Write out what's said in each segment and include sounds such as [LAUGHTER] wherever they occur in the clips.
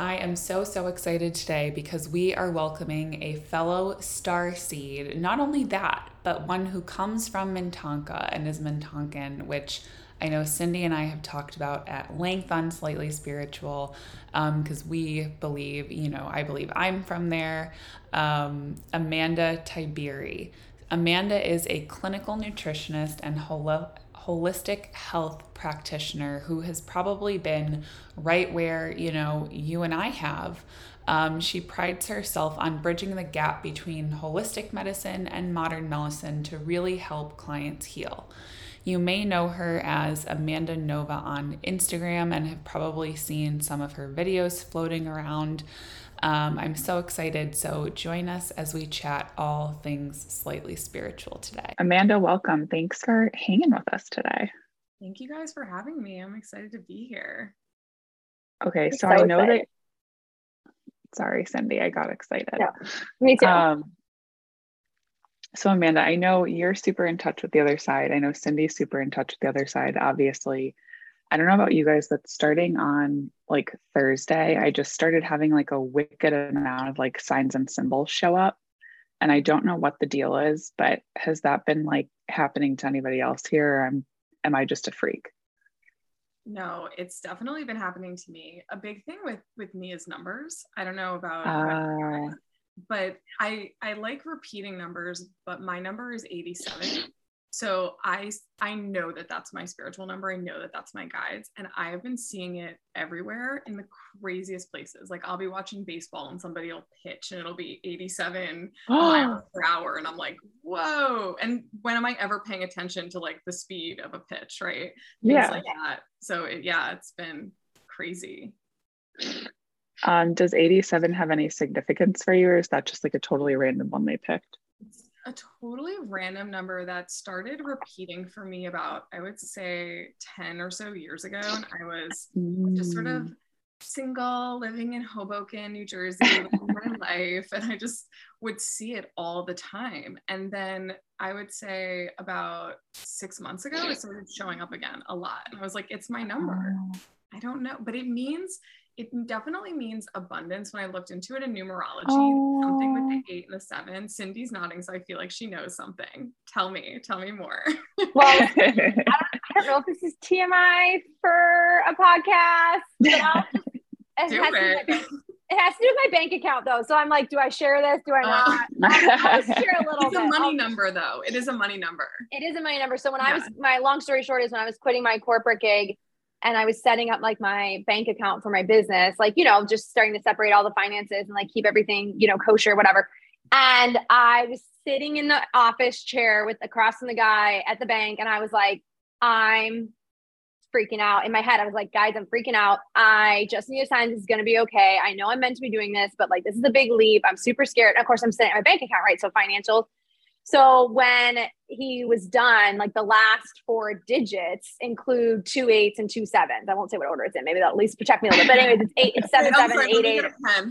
I am so, so excited today because we are welcoming a fellow star seed. Not only that, but one who comes from Mintaka and is Mintakan, which I know Cindy and I have talked about at length on Slightly Spiritual because um, we believe, you know, I believe I'm from there. Um, Amanda Tiberi. Amanda is a clinical nutritionist and holo- holistic health practitioner who has probably been right where, you know, you and I have. Um, she prides herself on bridging the gap between holistic medicine and modern medicine to really help clients heal. You may know her as Amanda Nova on Instagram and have probably seen some of her videos floating around. Um, I'm so excited. So join us as we chat all things slightly spiritual today. Amanda, welcome. Thanks for hanging with us today. Thank you guys for having me. I'm excited to be here. Okay, so, so I know excited. that. Sorry, Cindy, I got excited. Yeah, me too. Um, so, Amanda, I know you're super in touch with the other side. I know Cindy's super in touch with the other side, obviously. I don't know about you guys, but starting on like Thursday, I just started having like a wicked amount of like signs and symbols show up. And I don't know what the deal is, but has that been like happening to anybody else here? Or am, am I just a freak? No, it's definitely been happening to me. A big thing with with me is numbers. I don't know about uh, but I I like repeating numbers, but my number is 87 so i i know that that's my spiritual number. I know that that's my guides and i have been seeing it everywhere in the craziest places. Like i'll be watching baseball and somebody will pitch and it'll be 87 [GASPS] miles per hour and i'm like whoa. And when am i ever paying attention to like the speed of a pitch right? Things yeah. like that. So it, yeah it's been crazy. Um, does 87 have any significance for you or is that just like a totally random one they picked a totally random number that started repeating for me about, I would say, 10 or so years ago. And I was just sort of mm. single, living in Hoboken, New Jersey, my [LAUGHS] life. And I just would see it all the time. And then I would say about six months ago, it started showing up again a lot. And I was like, it's my number. I don't know, but it means it definitely means abundance when I looked into it in numerology, oh. something with the eight and the seven. Cindy's nodding, so I feel like she knows something. Tell me, tell me more. well, [LAUGHS] I don't, I don't, know if this is TMI for a podcast, but I'll [LAUGHS] just, it, Do has it. To, it has to do with my bank account though. So I'm like, do I share this? Do I uh, not? I'll, I'll share a [LAUGHS] little it's bit. It's a money I'll, number though. It is a money number. It is a money number. So when yeah. I was, my long story short is when I was quitting my corporate gig, and I was setting up like my bank account for my business, like, you know, just starting to separate all the finances and like keep everything, you know, kosher, whatever. And I was sitting in the office chair with across from the guy at the bank. And I was like, I'm freaking out in my head. I was like, guys, I'm freaking out. I just need a sign this is going to be okay. I know I'm meant to be doing this, but like, this is a big leap. I'm super scared. Of course, I'm sitting at my bank account, right? So financials so when he was done, like the last four digits include two eights and two sevens. I won't say what order it's in. Maybe that'll at least protect me a little bit. But anyways, it's eight, it's seven, [LAUGHS] seven, eight, eight.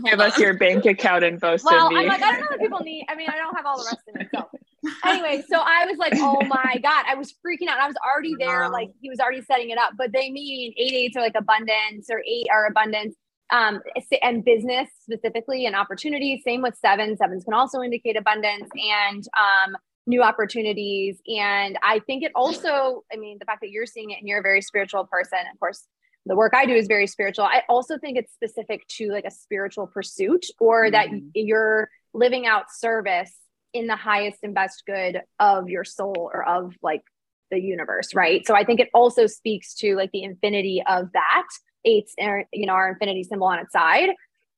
Give us your bank account info, Cindy. Well, I'm like, I don't know what people need. I mean, I don't have all the rest of it. So anyway, so I was like, oh my God. I was freaking out. I was already there. Like he was already setting it up. But they mean eight eights are like abundance or eight are abundance um, and business specifically and opportunities. Same with seven. Sevens can also indicate abundance and um, new opportunities. And I think it also, I mean, the fact that you're seeing it and you're a very spiritual person, of course, the work I do is very spiritual. I also think it's specific to like a spiritual pursuit or mm-hmm. that you're living out service in the highest and best good of your soul or of like the universe, right? So I think it also speaks to like the infinity of that eights, you know, our infinity symbol on its side.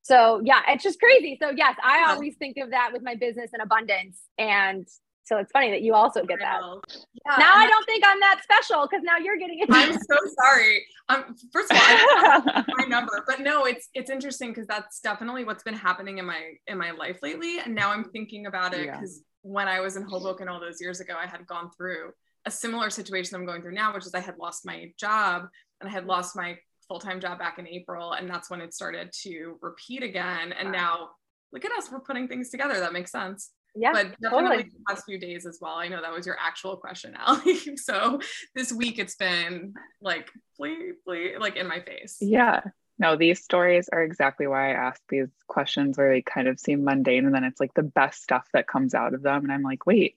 So yeah, it's just crazy. So yes, I always think of that with my business and abundance. And so it's funny that you also get that. Yeah, now I don't think I'm that special because now you're getting it. I'm so [LAUGHS] sorry. Um, first of all, [LAUGHS] my number, but no, it's it's interesting because that's definitely what's been happening in my in my life lately. And now I'm thinking about it because yeah. when I was in Hoboken all those years ago, I had gone through a similar situation I'm going through now, which is I had lost my job and I had lost my full-time job back in April and that's when it started to repeat again and now look at us we're putting things together that makes sense yeah but definitely totally. the past few days as well i know that was your actual question [LAUGHS] Ali. so this week it's been like please please like in my face yeah No, these stories are exactly why I ask these questions where they kind of seem mundane and then it's like the best stuff that comes out of them. And I'm like, wait,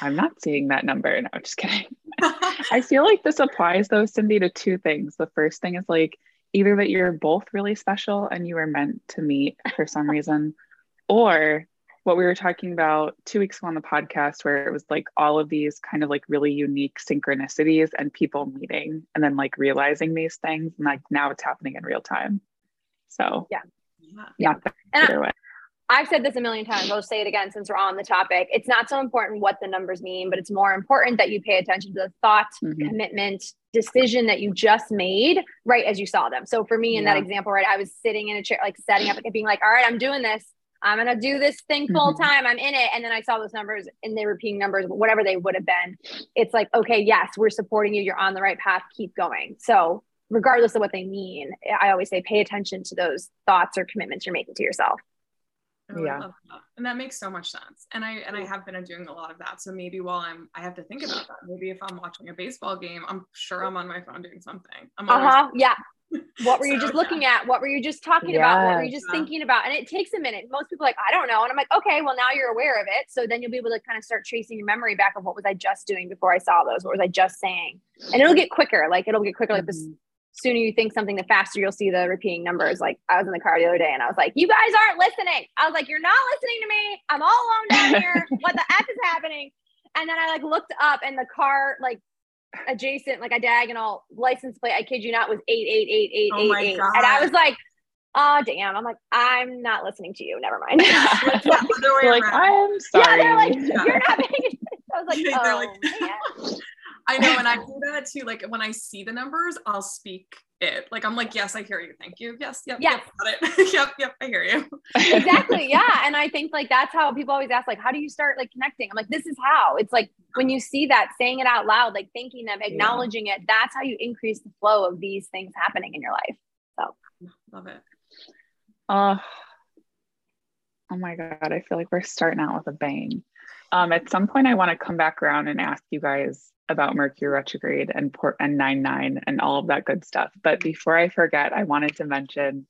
I'm not seeing that number. No, just kidding. [LAUGHS] I feel like this applies though, Cindy, to two things. The first thing is like either that you're both really special and you were meant to meet for some reason, or what we were talking about two weeks ago on the podcast, where it was like all of these kind of like really unique synchronicities and people meeting and then like realizing these things. And like now it's happening in real time. So, yeah. Yeah. Either way. I've said this a million times. I'll say it again since we're on the topic. It's not so important what the numbers mean, but it's more important that you pay attention to the thought, mm-hmm. commitment, decision that you just made right as you saw them. So for me in yeah. that example, right, I was sitting in a chair, like setting up and being like, all right, I'm doing this. I'm gonna do this thing full mm-hmm. time. I'm in it. And then I saw those numbers and they were repeating numbers, whatever they would have been. It's like, okay, yes, we're supporting you. You're on the right path. Keep going. So regardless of what they mean, I always say pay attention to those thoughts or commitments you're making to yourself. Oh, yeah. That. And that makes so much sense. And I and I have been doing a lot of that. So maybe while I'm I have to think about that. Maybe if I'm watching a baseball game, I'm sure I'm on my phone doing something. uh-huh. Yeah. [LAUGHS] What were you so, just looking yeah. at? What were you just talking yeah. about? What were you just yeah. thinking about? And it takes a minute. Most people like, I don't know. And I'm like, okay, well now you're aware of it. So then you'll be able to kind of start tracing your memory back of what was I just doing before I saw those? What was I just saying? And it'll get quicker. Like it'll get quicker. Like this mm-hmm. Sooner you think something, the faster you'll see the repeating numbers. Like I was in the car the other day and I was like, you guys aren't listening. I was like, you're not listening to me. I'm all alone down [LAUGHS] here. what the F is happening? And then I like looked up and the car like adjacent, like a diagonal license plate, I kid you not, was 8888888. Oh and I was like, oh damn. I'm like, I'm not listening to you. Never mind. [LAUGHS] they're like, I'm sorry. Yeah, they're like, you're not paying I was like, [LAUGHS] oh, like, I know, and I [LAUGHS] do that too. Like when I see the numbers, I'll speak it. Like I'm like, yes, I hear you. Thank you. Yes, yep, yes. yep, got it. [LAUGHS] yep, yep, I hear you. [LAUGHS] exactly. Yeah. And I think like that's how people always ask, like, how do you start like connecting? I'm like, this is how. It's like when you see that, saying it out loud, like thanking them, acknowledging yeah. it, that's how you increase the flow of these things happening in your life. So love it. Uh oh my God. I feel like we're starting out with a bang. Um, at some point I want to come back around and ask you guys about Mercury retrograde and port and nine nine and all of that good stuff. But before I forget, I wanted to mention.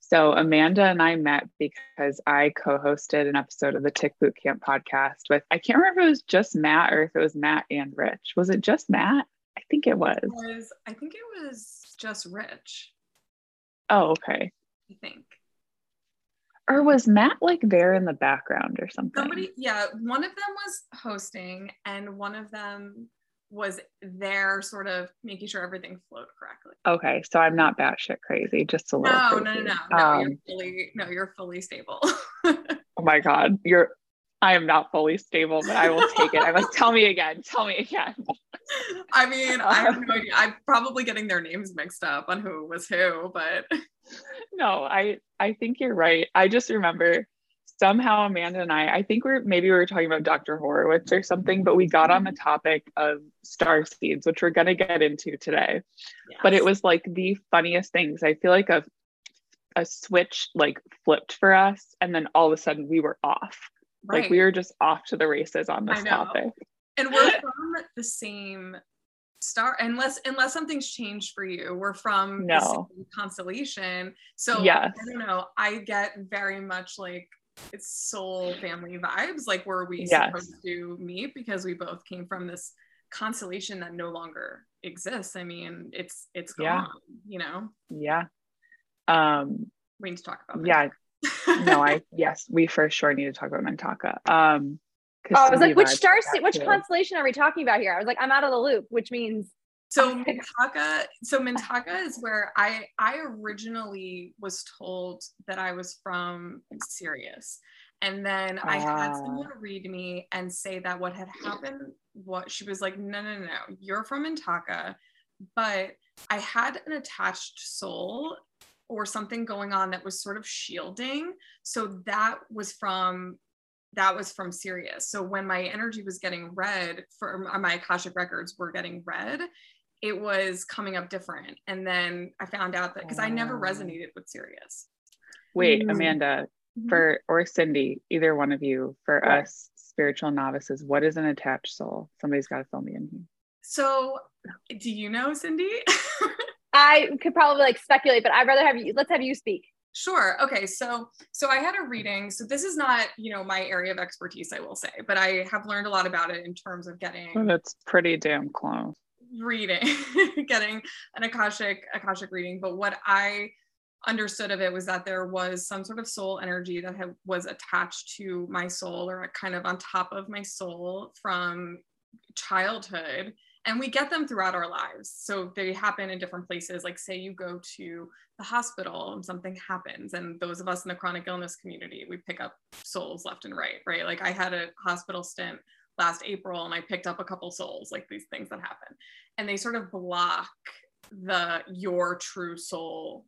So Amanda and I met because I co-hosted an episode of the Tick Boot Camp podcast with I can't remember if it was just Matt or if it was Matt and Rich. Was it just Matt? I think it was. It was I think it was just Rich. Oh, okay. I think. Or was Matt like there in the background or something? Somebody, yeah, one of them was hosting and one of them was there sort of making sure everything flowed correctly. Okay, so I'm not batshit crazy, just a little. No, crazy. no, no, no, no. Um, you're fully no, you're fully stable. [LAUGHS] oh my god, you're. I am not fully stable, but I will take it. I must tell me again. Tell me again. [LAUGHS] I mean, I have no idea. I'm probably getting their names mixed up on who was who, but [LAUGHS] no, I I think you're right. I just remember somehow Amanda and I, I think we're maybe we were talking about Dr. Horowitz or something, but we got on the mm-hmm. topic of star seeds, which we're gonna get into today. Yes. But it was like the funniest things. I feel like a a switch like flipped for us, and then all of a sudden we were off. Right. Like we were just off to the races on this topic. And we're from the same star unless unless something's changed for you we're from no constellation so yes. i don't know i get very much like it's soul family vibes like were we yes. supposed to meet because we both came from this constellation that no longer exists i mean it's it's gone yeah. you know yeah um we need to talk about yeah no i [LAUGHS] yes we for sure need to talk about Mintaka. um oh, i was like which star which too. constellation are we talking about here i was like i'm out of the loop which means so Mintaka, so Mintaka is where I I originally was told that I was from Sirius. And then I had ah. someone read me and say that what had happened, what she was like, no, no, no, you're from Mintaka, but I had an attached soul or something going on that was sort of shielding. So that was from that was from Sirius. So when my energy was getting read for my Akashic records were getting read, it was coming up different. And then I found out that because I never resonated with Sirius. Wait, mm-hmm. Amanda, mm-hmm. for or Cindy, either one of you, for yeah. us spiritual novices, what is an attached soul? Somebody's got to fill me in here. So, do you know Cindy? [LAUGHS] I could probably like speculate, but I'd rather have you. Let's have you speak. Sure. Okay. So, so I had a reading. So this is not, you know, my area of expertise, I will say, but I have learned a lot about it in terms of getting. Well, that's pretty damn close. Reading, [LAUGHS] getting an akashic akashic reading. But what I understood of it was that there was some sort of soul energy that had, was attached to my soul or kind of on top of my soul from childhood and we get them throughout our lives so they happen in different places like say you go to the hospital and something happens and those of us in the chronic illness community we pick up souls left and right right like i had a hospital stint last april and i picked up a couple souls like these things that happen and they sort of block the your true soul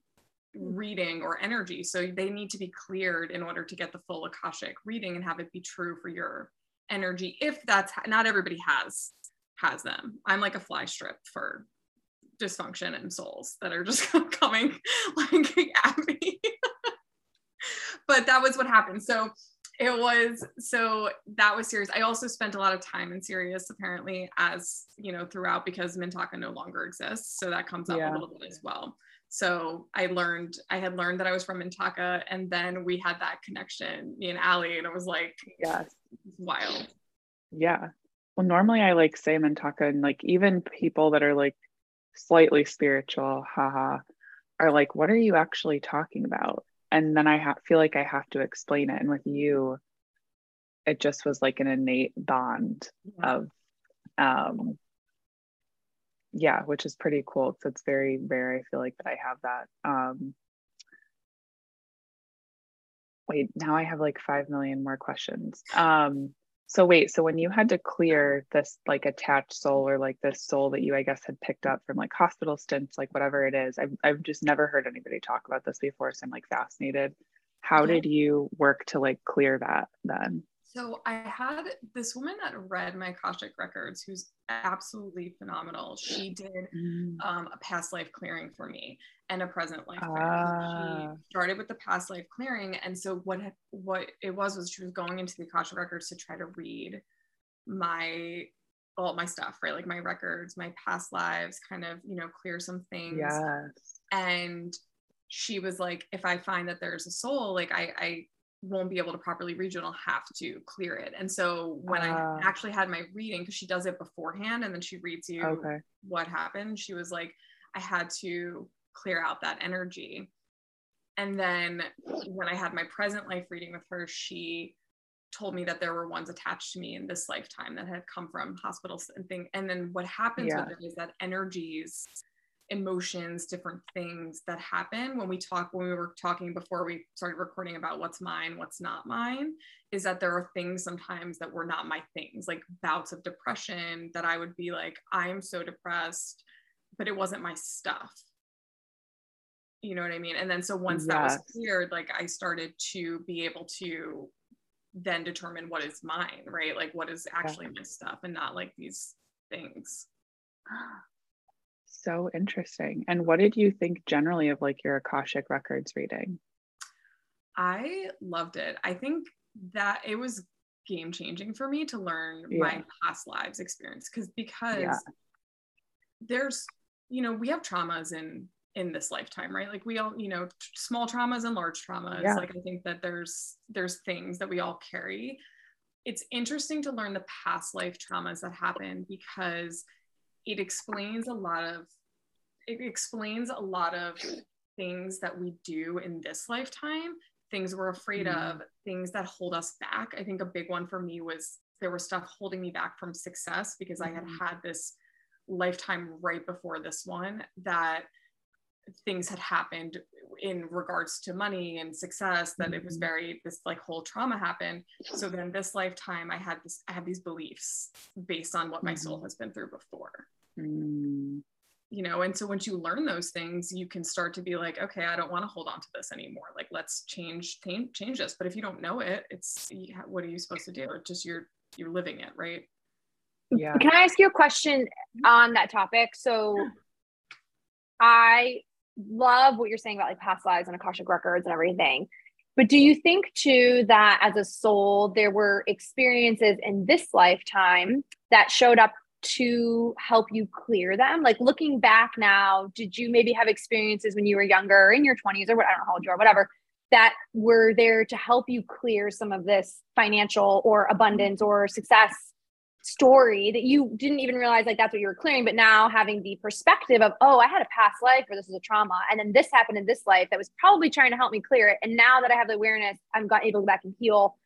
reading or energy so they need to be cleared in order to get the full akashic reading and have it be true for your energy if that's not everybody has has them. I'm like a fly strip for dysfunction and souls that are just [LAUGHS] coming [LAUGHS] like at me. [LAUGHS] but that was what happened. So it was so that was Sirius. I also spent a lot of time in Sirius apparently as you know throughout because Mintaka no longer exists. So that comes up yeah. a little bit as well. So I learned I had learned that I was from Mintaka and then we had that connection, me and Allie, and it was like yes, wild. Yeah. Well, normally I like say Mintaka and like even people that are like slightly spiritual, haha, are like, what are you actually talking about? And then I ha- feel like I have to explain it. And with you, it just was like an innate bond yeah. of, um, yeah, which is pretty cool. So it's very rare. I feel like that I have that. Um, wait, now I have like 5 million more questions. Um, so wait, so when you had to clear this like attached soul or like this soul that you I guess had picked up from like hospital stints, like whatever it is, I've I've just never heard anybody talk about this before, so I'm like fascinated. How did you work to like clear that then? So I had this woman that read my Akashic records, who's absolutely phenomenal. She did mm. um, a past life clearing for me and a present life clearing. She ah. started with the past life clearing, and so what what it was was she was going into the Akashic records to try to read my all my stuff, right? Like my records, my past lives, kind of you know clear some things. Yes. And she was like, if I find that there's a soul, like I I won't be able to properly read you and I'll have to clear it. And so when uh, I ah. actually had my reading, because she does it beforehand and then she reads you okay. what happened, she was like, I had to clear out that energy. And then when I had my present life reading with her, she told me that there were ones attached to me in this lifetime that had come from hospitals and thing. And then what happens yeah. with it is that energies emotions, different things that happen when we talk, when we were talking before we started recording about what's mine, what's not mine, is that there are things sometimes that were not my things, like bouts of depression that I would be like, I am so depressed, but it wasn't my stuff. You know what I mean? And then so once yes. that was cleared, like I started to be able to then determine what is mine, right? Like what is actually yeah. my stuff and not like these things [GASPS] [GASPS] so interesting. And what did you think generally of like your Akashic Records reading? I loved it. I think that it was game changing for me to learn yeah. my past lives experience because because yeah. there's you know we have traumas in in this lifetime right like we all you know small traumas and large traumas yeah. like i think that there's there's things that we all carry it's interesting to learn the past life traumas that happen because it explains a lot of it explains a lot of things that we do in this lifetime things we're afraid mm. of things that hold us back i think a big one for me was there was stuff holding me back from success because mm. i had mm-hmm. had this lifetime right before this one that things had happened in regards to money and success that it was mm-hmm. very this like whole trauma happened. So then this lifetime i had this i had these beliefs based on what my soul mm-hmm. has been through before. Mm. you know and so once you learn those things you can start to be like okay i don't want to hold on to this anymore. Like let's change change this. But if you don't know it it's what are you supposed to do? It's just you're you're living it right? Yeah. Can i ask you a question on that topic? So i love what you're saying about like past lives and akashic records and everything but do you think too that as a soul there were experiences in this lifetime that showed up to help you clear them? Like looking back now, did you maybe have experiences when you were younger in your 20s or what I don't know how old you are, whatever, that were there to help you clear some of this financial or abundance or success story that you didn't even realize like that's what you were clearing but now having the perspective of oh i had a past life where this is a trauma and then this happened in this life that was probably trying to help me clear it and now that i have the awareness i'm got able to go back and heal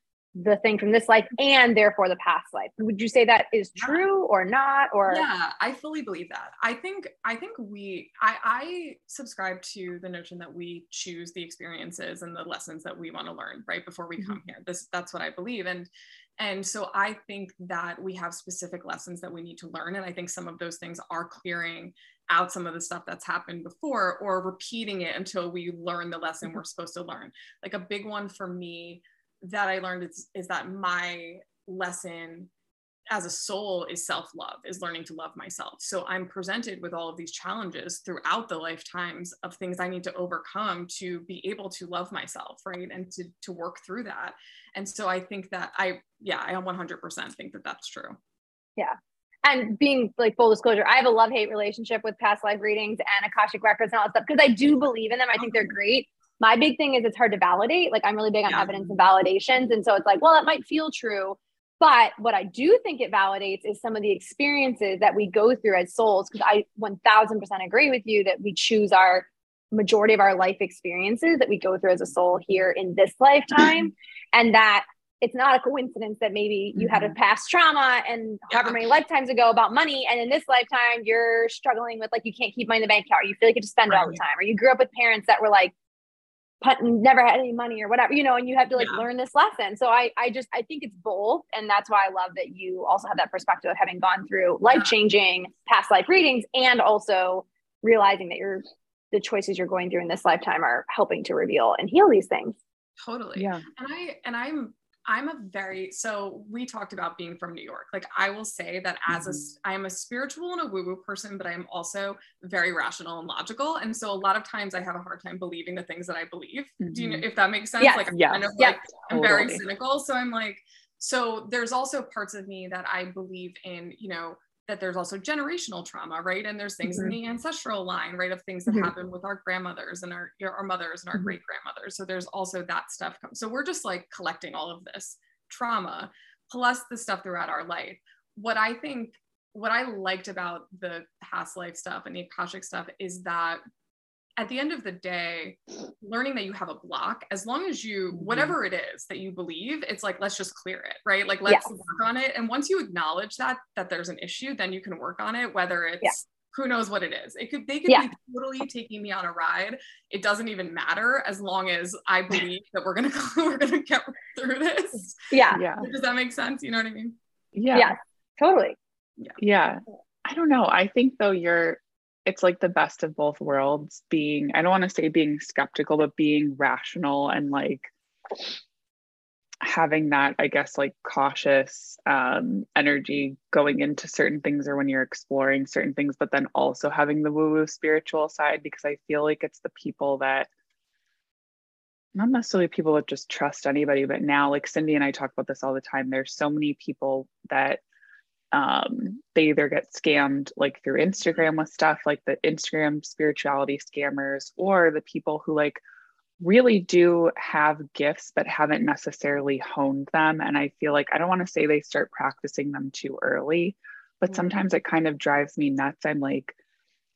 the thing from this life and therefore the past life. Would you say that is true or not or? Yeah i fully believe that. I think i think we i i subscribe to the notion that we choose the experiences and the lessons that we want to learn right before we mm-hmm. come here. This that's what i believe and and so I think that we have specific lessons that we need to learn. And I think some of those things are clearing out some of the stuff that's happened before or repeating it until we learn the lesson we're supposed to learn. Like a big one for me that I learned is, is that my lesson as a soul is self-love is learning to love myself so i'm presented with all of these challenges throughout the lifetimes of things i need to overcome to be able to love myself right and to to work through that and so i think that i yeah i 100% think that that's true. Yeah. And being like full disclosure i have a love-hate relationship with past life readings and akashic records and all that stuff because i do believe in them. I think they're great. My big thing is it's hard to validate. Like i'm really big on yeah. evidence and validations. And so it's like well it might feel true. But what I do think it validates is some of the experiences that we go through as souls. Because I 1000% agree with you that we choose our majority of our life experiences that we go through as a soul here in this lifetime. [CLEARS THROAT] and that it's not a coincidence that maybe you had a mm-hmm. past trauma and however many lifetimes ago about money. And in this lifetime, you're struggling with like, you can't keep money in the bank account, or you feel like you have to spend right. it all the time, or you grew up with parents that were like, never had any money or whatever, you know, and you have to like yeah. learn this lesson. So I, I just, I think it's both. And that's why I love that you also have that perspective of having gone through life changing past life readings and also realizing that you're, the choices you're going through in this lifetime are helping to reveal and heal these things. Totally. Yeah. And I, and I'm I'm a very so we talked about being from New York. Like I will say that as a mm-hmm. I am a spiritual and a woo-woo person, but I am also very rational and logical. And so a lot of times I have a hard time believing the things that I believe. Mm-hmm. Do you know mm-hmm. if that makes sense? Yes. Like I'm yes. kind of like yes. I'm very cynical. So I'm like, so there's also parts of me that I believe in, you know, that there's also generational trauma, right? And there's things mm-hmm. in the ancestral line, right, of things that mm-hmm. happen with our grandmothers and our our mothers and our mm-hmm. great grandmothers. So there's also that stuff. So we're just like collecting all of this trauma, plus the stuff throughout our life. What I think, what I liked about the past life stuff and the Akashic stuff is that at the end of the day, learning that you have a block, as long as you, mm-hmm. whatever it is that you believe, it's like, let's just clear it, right? Like, let's yes. work on it. And once you acknowledge that, that there's an issue, then you can work on it, whether it's, yeah. who knows what it is. It could they could yeah. be totally taking me on a ride. It doesn't even matter as long as i believe that we're gonna [LAUGHS] we're gonna get through this. Yeah. Yeah. Does that make sense? You know what i mean? Yeah. Yeah totally. Yeah. Yeah. I don't know. I think though you're it's like the best of both worlds being i don't want to say being skeptical but being rational and like having that i guess like cautious um, energy going into certain things or when you're exploring certain things but then also having the woo woo spiritual side because i feel like it's the people that not necessarily people that just trust anybody but now like cindy and i talk about this all the time. There's so many people that um, they either get scammed like through instagram with stuff like the instagram spirituality scammers or the people who like really do have gifts but haven't necessarily honed them. And i feel like i don't want to say they start practicing them too early but mm-hmm. sometimes it kind of drives me nuts. I'm like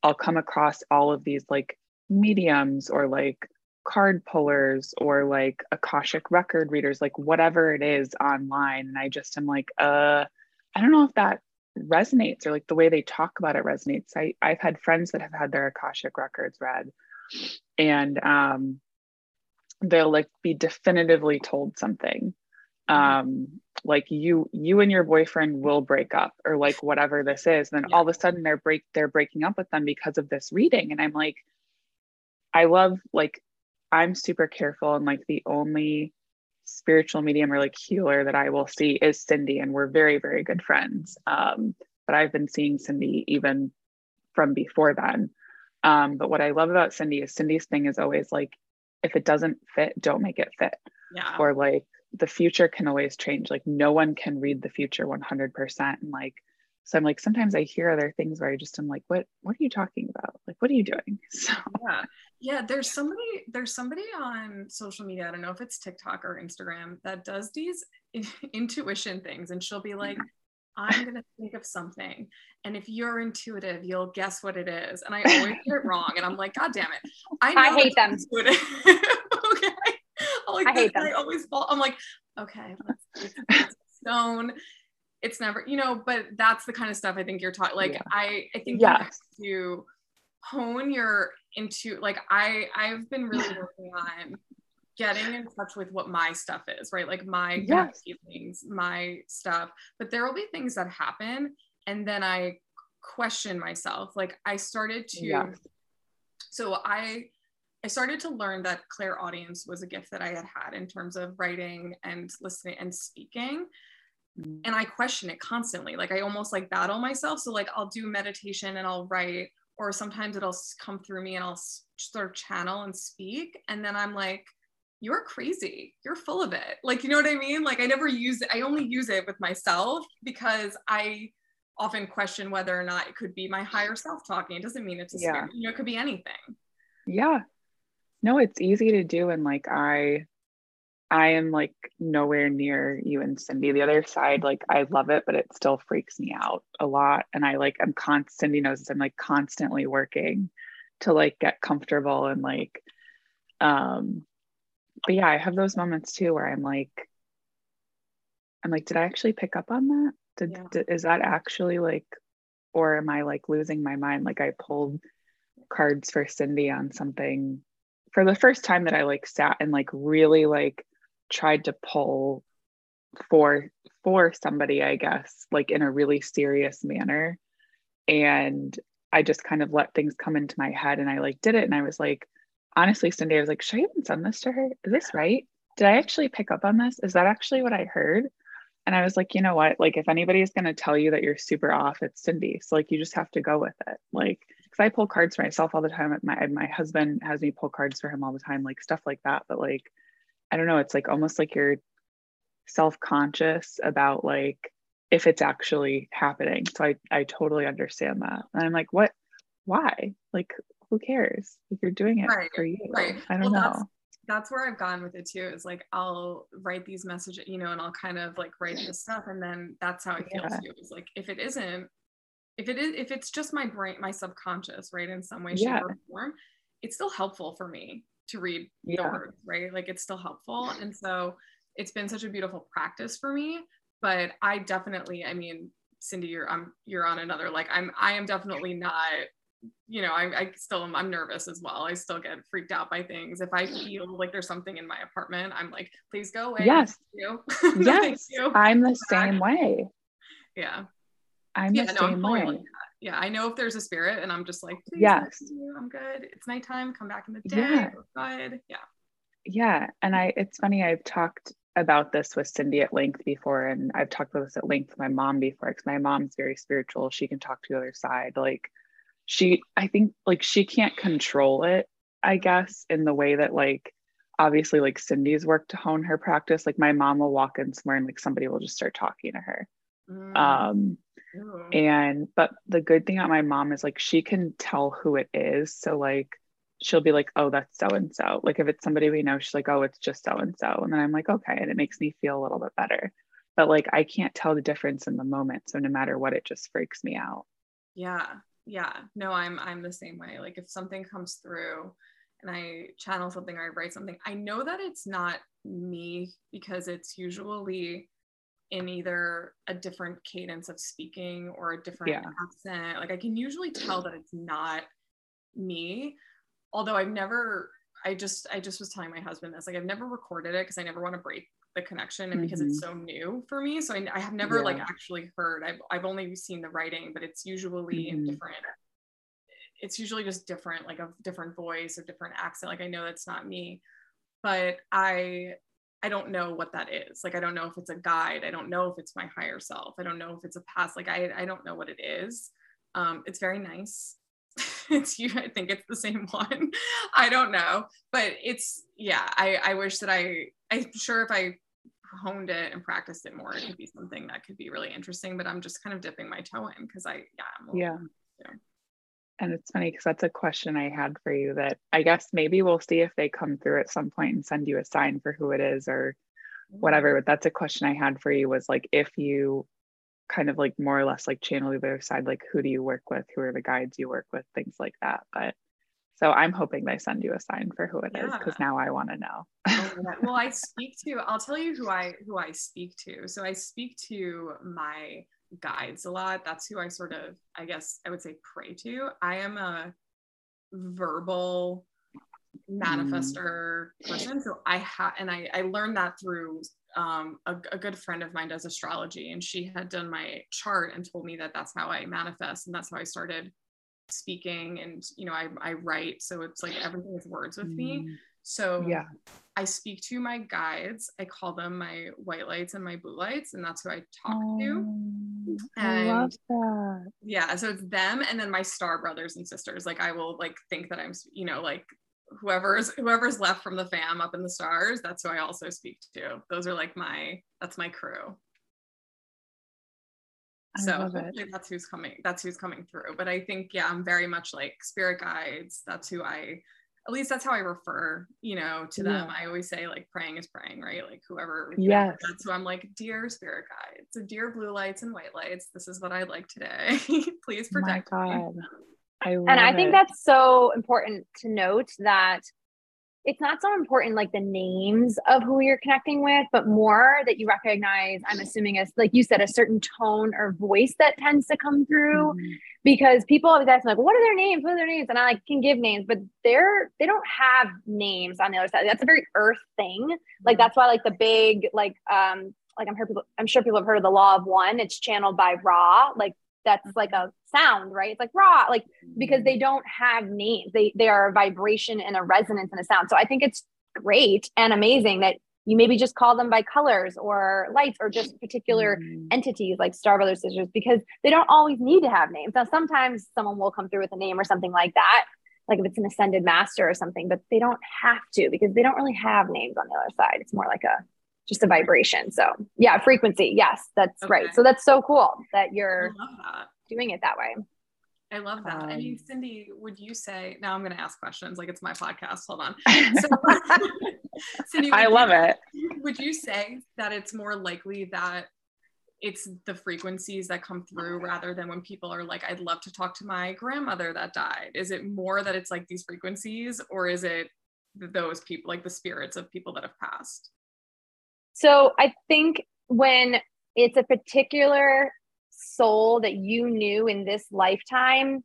i'll come across all of these like mediums or like card pullers or like akashic record readers like whatever it is online. And i just am like uh i don't know if that resonates or like the way they talk about it resonates i i've had friends that have had their akashic records read and um they'll like be definitively told something mm-hmm. um like you you and your boyfriend will break up or like whatever this is and then yeah. all of a sudden they're break they're breaking up with them because of this reading and i'm like i love like i'm super careful and like the only spiritual medium or like healer that i will see is cindy and we're very very good friends um but i've been seeing cindy even from before then um but what i love about cindy is cindy's thing is always like if it doesn't fit, don't make it fit. Yeah. Or like the future can always change. Like no one can read the future 100%. And like so i'm like sometimes i hear other things where i just am like what what are you talking about like what are you doing [LAUGHS] so yeah yeah there's somebody there's somebody on social media i don't know if it's tiktok or instagram that does these [LAUGHS] intuition things and she'll be like i'm going to think of something and if you're intuitive you'll guess what it is and i always get it wrong and i'm like god damn it i, I hate them [LAUGHS] okay like, I hate them. I always fall. I'm like, okay, let's, let's stone. It's never, you know, but that's the kind of stuff I think you're talking. Like, yeah. I, I think yeah. you to hone your into like I, I've been really working on getting in touch with what my stuff is, right? Like my yes. feelings, my stuff. But there will be things that happen, and then I question myself. Like I started to. So I I started to learn that clairaudience was a gift that I had had in terms of writing and listening and speaking. Mm-hmm. And I question it constantly. Like I almost like battle myself. So like I'll do meditation and I'll write, or sometimes it'll come through me and I'll sort of channel and speak. And then I'm like, you're crazy. You're full of it. Like, you know what I mean? Like I never use it. I only use it with myself because I often question whether or not it could be my higher self talking. It doesn't mean it's a yeah. spirit. You know, it could be anything. Yeah no it's easy to do and like i i am like nowhere near you and cindy. The other side like i love it but it still freaks me out a lot. And i like i'm constant cindy knows i'm like constantly working to like get comfortable and like um but yeah i have those moments too where i'm like i'm like did i actually pick up on that? Did, yeah. did is that actually like or am i like losing my mind? Like i pulled cards for cindy on something for the first time that I like sat and like really like tried to pull for for somebody, I guess, like in a really serious manner. And I just kind of let things come into my head and I like did it. And I was like, honestly, Cindy, I was like, should I even send this to her? Is this right? Did I actually pick up on this? Is that actually what I heard? And I was like, you know what? Like, if anybody's going to tell you that you're super off, it's Cindy. So, like, you just have to go with it. Like, because I pull cards for myself all the time. My my husband has me pull cards for him all the time, like stuff like that. But like, I don't know. It's like almost like you're self conscious about like if it's actually happening. So I I totally understand that. And I'm like, what? Why? Like, who cares? If you're doing it right, for you. Right. I don't well, know. That's, that's where I've gone with it too. Is like I'll write these messages, you know, and I'll kind of like write this stuff, and then that's how I feel yeah. too. Is like if it isn't if it is if it's just my brain my subconscious right in some way shape yeah. or form it's still helpful for me to read yeah. the words right? Like it's still helpful. And so it's been such a beautiful practice for me but i definitely i mean cindy you're i'm you're on another like i'm i am definitely not you know I, I still am i'm nervous as well. I still get freaked out by things. If i feel like there's something in my apartment i'm like please go away. Yes. [LAUGHS] Yes. I'm the same way. Yeah. I'm yeah, the no, same way. Yeah, I know if there's a spirit, and I'm just like, yes, I'm good. It's nighttime. Come back in the day. Yeah. good. Yeah. Yeah, and I. It's funny. I've talked about this with Cindy at length before, and I've talked about this at length with my mom before because my mom's very spiritual. She can talk to the other side. Like, she, I think, like she can't control it. I guess in the way that like obviously like Cindy's work to hone her practice. Like my mom will walk in somewhere and like somebody will just start talking to her. Mm. Um, Ooh. And but the good thing about my mom is like she can tell who it is. So like she'll be like, oh, that's so and so. Like if it's somebody we know, she's like, oh, it's just so and so. And then I'm like, okay. And it makes me feel a little bit better. But like I can't tell the difference in the moment. So no matter what, it just freaks me out. Yeah. Yeah. No, I'm I'm the same way. Like if something comes through and I channel something or I write something, I know that it's not me because it's usually in either a different cadence of speaking or a different yeah. accent. Like I can usually tell that it's not me. Although I've never I just I just was telling my husband this like I've never recorded it because I never want to break the connection and mm-hmm. because it's mm-hmm. so new for me so I, I have never yeah. like actually heard I've, I've only seen the writing but it's usually mm-hmm. in different it's usually just different like a different voice or different accent like I know that's not me but I I don't know what that is. Like, I don't know if it's a guide. I don't know if it's my higher self. I don't know if it's a past. Like, I, I don't know what it is. Um, it's very nice. [LAUGHS] it's you. I think it's the same [LAUGHS] one. I don't know, but it's, yeah, I, I wish that I, I'm sure if I honed it and practiced it more, it could be something that could be really interesting. But I'm just kind of dipping my toe in because I, yeah, I'm yeah. yeah. And it's funny because that's a question I had for you that I guess maybe we'll see if they come through at some point and send you a sign for who it is or whatever. But that's a question I had for you was like if you kind of like more or less like channel the other side, like who do you work with? Who are the guides you work with? Things like that. But so I'm hoping they send you a sign for who it yeah. is because now I want to know. oh, [LAUGHS] well, I speak to. I'll tell you who I who I speak to. So I speak to my guides a lot. That's who I sort of, I guess, I would say pray to. I am a verbal manifester mm. person, so I have, and I I learned that through um, a, a, good friend of mine does astrology and she had done my chart and told me that that's how I manifest and that's how I started speaking and you know I, I write so it's like everything is words with me mm. so yeah I speak to my guides I call them my white lights and my blue lights and that's who I talk oh, to and I love that. yeah so it's them and then my star brothers and sisters. Like I will like think that I'm you know like whoever's whoever's left from the fam up in the stars that's who i also speak to. Those are like my that's my crew. I so that's who's coming that's who's coming through. But i think yeah i'm very much like spirit guides. That's who i at least that's how i refer you know to them. Yeah. i always say like praying is praying right? Like whoever yes. that's who i'm like dear spirit guides so dear blue lights and white lights this is what i'd like today. [LAUGHS] Please protect My God. me I and I think that's so important to note that it's not so important like the names of who you're connecting with, but more that you recognize, I'm assuming as like you said, a certain tone or voice that tends to come through. Mm-hmm. Because people always ask me, like, what are their names? What are their names? And I like can give names, but they're they don't have names on the other side. That's a very earth thing. Like mm-hmm. that's why like the big like um like I'm sure people I'm sure people have heard of the law of one. It's channeled by Ra. Like that's mm-hmm. like a sound, right? It's like raw, like because mm-hmm. they don't have names. They they are a vibration and a resonance and a sound. So I think it's great and amazing that you maybe just call them by colors or lights or just particular mm-hmm. entities like Star Brothers Sisters because they don't always need to have names. Now sometimes someone will come through with a name or something like that, like if it's an ascended master or something, but they don't have to because they don't really have names on the other side. It's more like a just a vibration. So yeah, frequency. Yes, that's okay. right. So that's so cool that you're that. doing it that way. I love that. Um, I mean, Cindy, would you say now I'm going to ask questions like it's my podcast. Hold on. [LAUGHS] So, [LAUGHS] Cindy, I love you, it. Would you say that it's more likely that it's the frequencies that come through rather than when people are like, I'd love to talk to my grandmother that died? Is it more that it's like these frequencies or is it those people, like the spirits of people that have passed? So I think when it's a particular soul that you knew in this lifetime,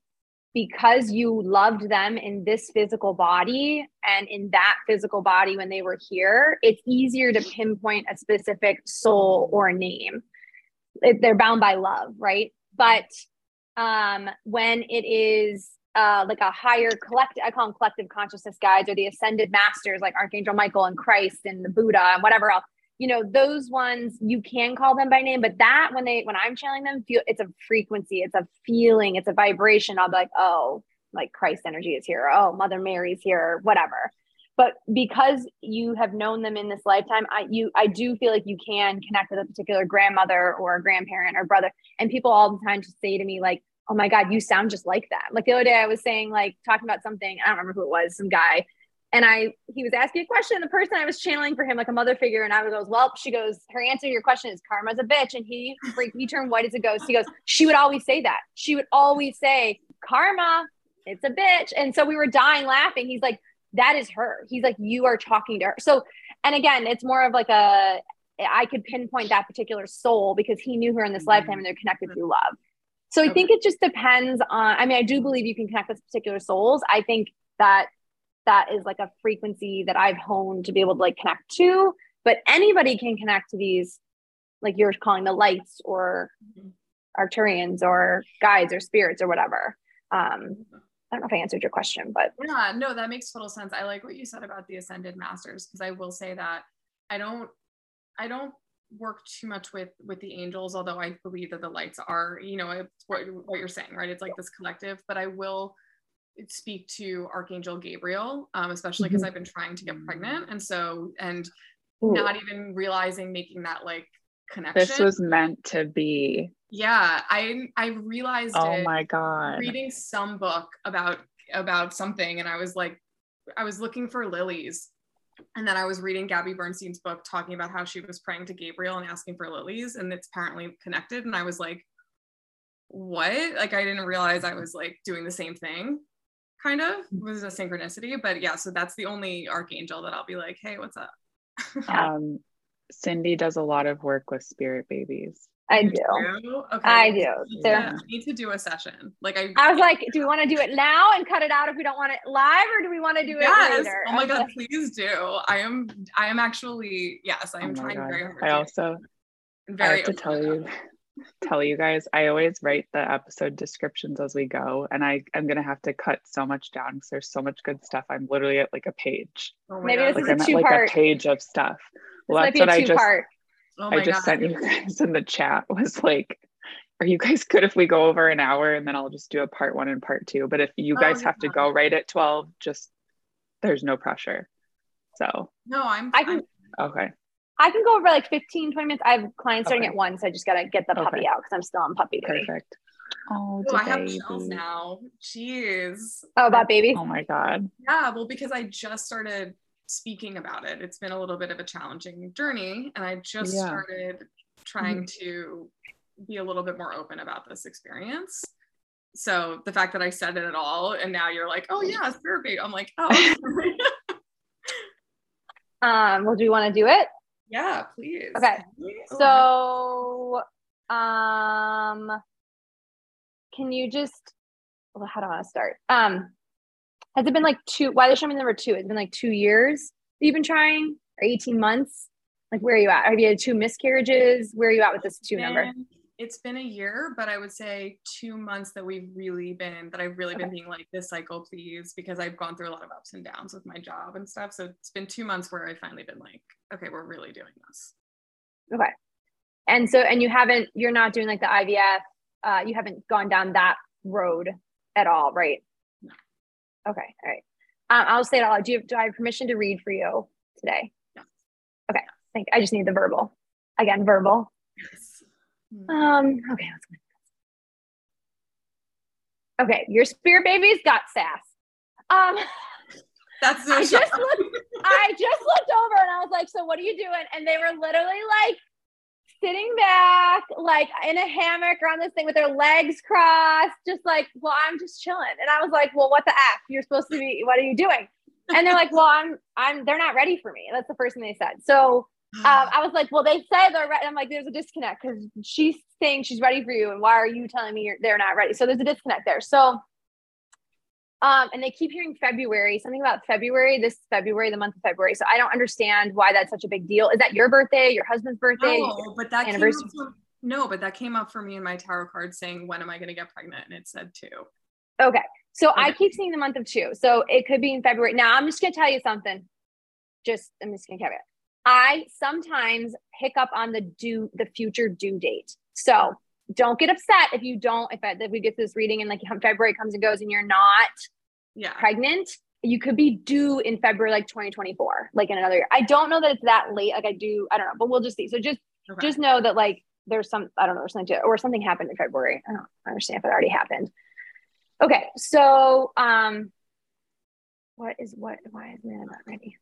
because you loved them in this physical body and in that physical body when they were here, it's easier to pinpoint a specific soul or name. They're bound by love, right? But um, when it is uh, like a higher collective, I call them collective consciousness guides or the ascended masters like Archangel Michael and Christ and the Buddha and whatever else, you know those ones you can call them by name but that when they when i'm channeling them feel it's a frequency it's a feeling it's a vibration. I'll be like oh like christ energy is here. Oh mother mary's here whatever. But because you have known them in this lifetime i you i do feel like you can connect with a particular grandmother or grandparent or brother. And people all the time just say to me like oh my god you sound just like that. Like the other day i was saying like talking about something i don't remember who it was some guy and I he was asking a question. The person I was channeling for him, like a mother figure, and I was goes, Well, she goes, her answer to your question is karma's a bitch. And he he turned white as a ghost. He goes, She would always say that. She would always say, Karma, it's a bitch. And so we were dying laughing. He's like, That is her. He's like, You are talking to her. So, and again, it's more of like a I could pinpoint that particular soul because he knew her in this mm-hmm. lifetime and they're connected through love. So I think it just depends on, I mean, I do believe you can connect with particular souls. I think that that is like a frequency that I've honed to be able to like connect to. But anybody can connect to these, like you're calling the lights or mm-hmm. Arcturians or guides or spirits or whatever. Um, I don't know if I answered your question, but yeah, no, that makes total sense. I like what you said about the ascended masters because I will say that I don't, I don't work too much with with the angels, although I believe that the lights are, you know, it's what what you're saying, right? It's like this collective, but I will speak to Archangel Gabriel, um, especially because mm-hmm. I've been trying to get pregnant. And so, and Ooh. not even realizing making that like connection. This was meant to be. Yeah, I I realized. Oh my god! Reading some book about about something, and I was like, I was looking for lilies, and then I was reading Gabby Bernstein's book talking about how she was praying to Gabriel and asking for lilies, and it's apparently connected. And I was like, what? Like I didn't realize I was like doing the same thing. Kind of was a synchronicity, but yeah. So that's the only archangel that I'll be like, hey, what's up? [LAUGHS] um, Cindy does a lot of work with spirit babies. I do. do? Okay. I do. Yeah. need to do a session. Like I I was like, do we want to do it now and cut it out if we don't want it live or do we want to do yes. it later? Oh my god, please do. I am I am actually yes, I am oh trying god. very hard. I also very I have to tell you tell you guys I always write the episode descriptions as we go and I am gonna have to cut so much down because there's so much good stuff. I'm literally at like a page. Oh Maybe god. this like is I'm a two like part. a page of stuff. Well, that's what I just part. Oh I just God. sent you guys in the chat was like, are you guys good if we go over an hour and then I'll just do a part one and part two? But if you oh, guys oh, have to go right at 12, just there's no pressure. So no, I'm I can okay. I can go over like 15, 20 minutes. I have clients starting okay. at one, so I just gotta get the puppy okay. out because I'm still on puppy duty. Perfect. Oh, I have chills now. Jeez. Oh, about baby. Oh my god. Yeah, well, because I just started speaking about it. It's been a little bit of a challenging journey, and I just yeah. started trying mm-hmm. to be a little bit more open about this experience. So the fact that I said it at all, and now you're like, "Oh yeah, spirit bait," I'm like, "Oh." [LAUGHS] um. Well, do you want to do it? Yeah, please. Okay. So, um, can you just? Well, how do I want to start? Um, has it been like two? Why they show me number two? It's been like two years you've been trying, or eighteen months? Like where are you at? Have you had two miscarriages? Where are you at with this two number? It's been a year, but I would say two months that we've really been that I've really okay. been being like this cycle, please, because I've gone through a lot of ups and downs with my job and stuff. So it's been two months where I finally been like, okay, we're really doing this. Okay. And so, and you haven't, you're not doing like the IVF, uh, you haven't gone down that road at all, right? Okay. All right. Um, I'll say it all. Do you do I have permission to read for you today? Yes. Okay. Thank. I just need the verbal. Again, verbal. Yes. Um. Okay. Let's go. Okay. Your spirit baby's got sass. Um. [LAUGHS] That's I just looked. I just looked over and I was like, "So what are you doing?" And they were literally like sitting back, like in a hammock around this thing with their legs crossed, just like, well, I'm just chilling. And I was like, well, what the F? You're supposed to be, what are you doing? And they're like, well, I'm, I'm, they're not ready for me. That's the first thing they said. So um, [SIGHS] I was like, well, they say they're ready. I'm like, there's a disconnect because she's saying she's ready for you. And why are you telling me you're, they're not ready? So there's a disconnect there. So um, and they keep hearing February, something about February, this February, the month of February. So I don't understand why that's such a big deal. Is that your birthday, your husband's birthday? No, but that anniversary. No, but that came up for me in my tarot card saying, when am I going to get pregnant? And it said two. Okay. So okay. I keep seeing the month of two. So it could be in February. Now I'm just going to tell you something. Just, I'm just going to caveat. I sometimes pick up on the due, the future due date. So don't get upset if you don't if, I, if we get this reading and like [LAUGHS] february comes and goes and you're not yeah. pregnant you could be due in february like 2024 like in another year i don't know that it's that late like i do i don't know but we'll just see so just okay. just know that like there's some i don't know or something to, or something happened in february i don't understand if it already happened okay so um what is what why is man not ready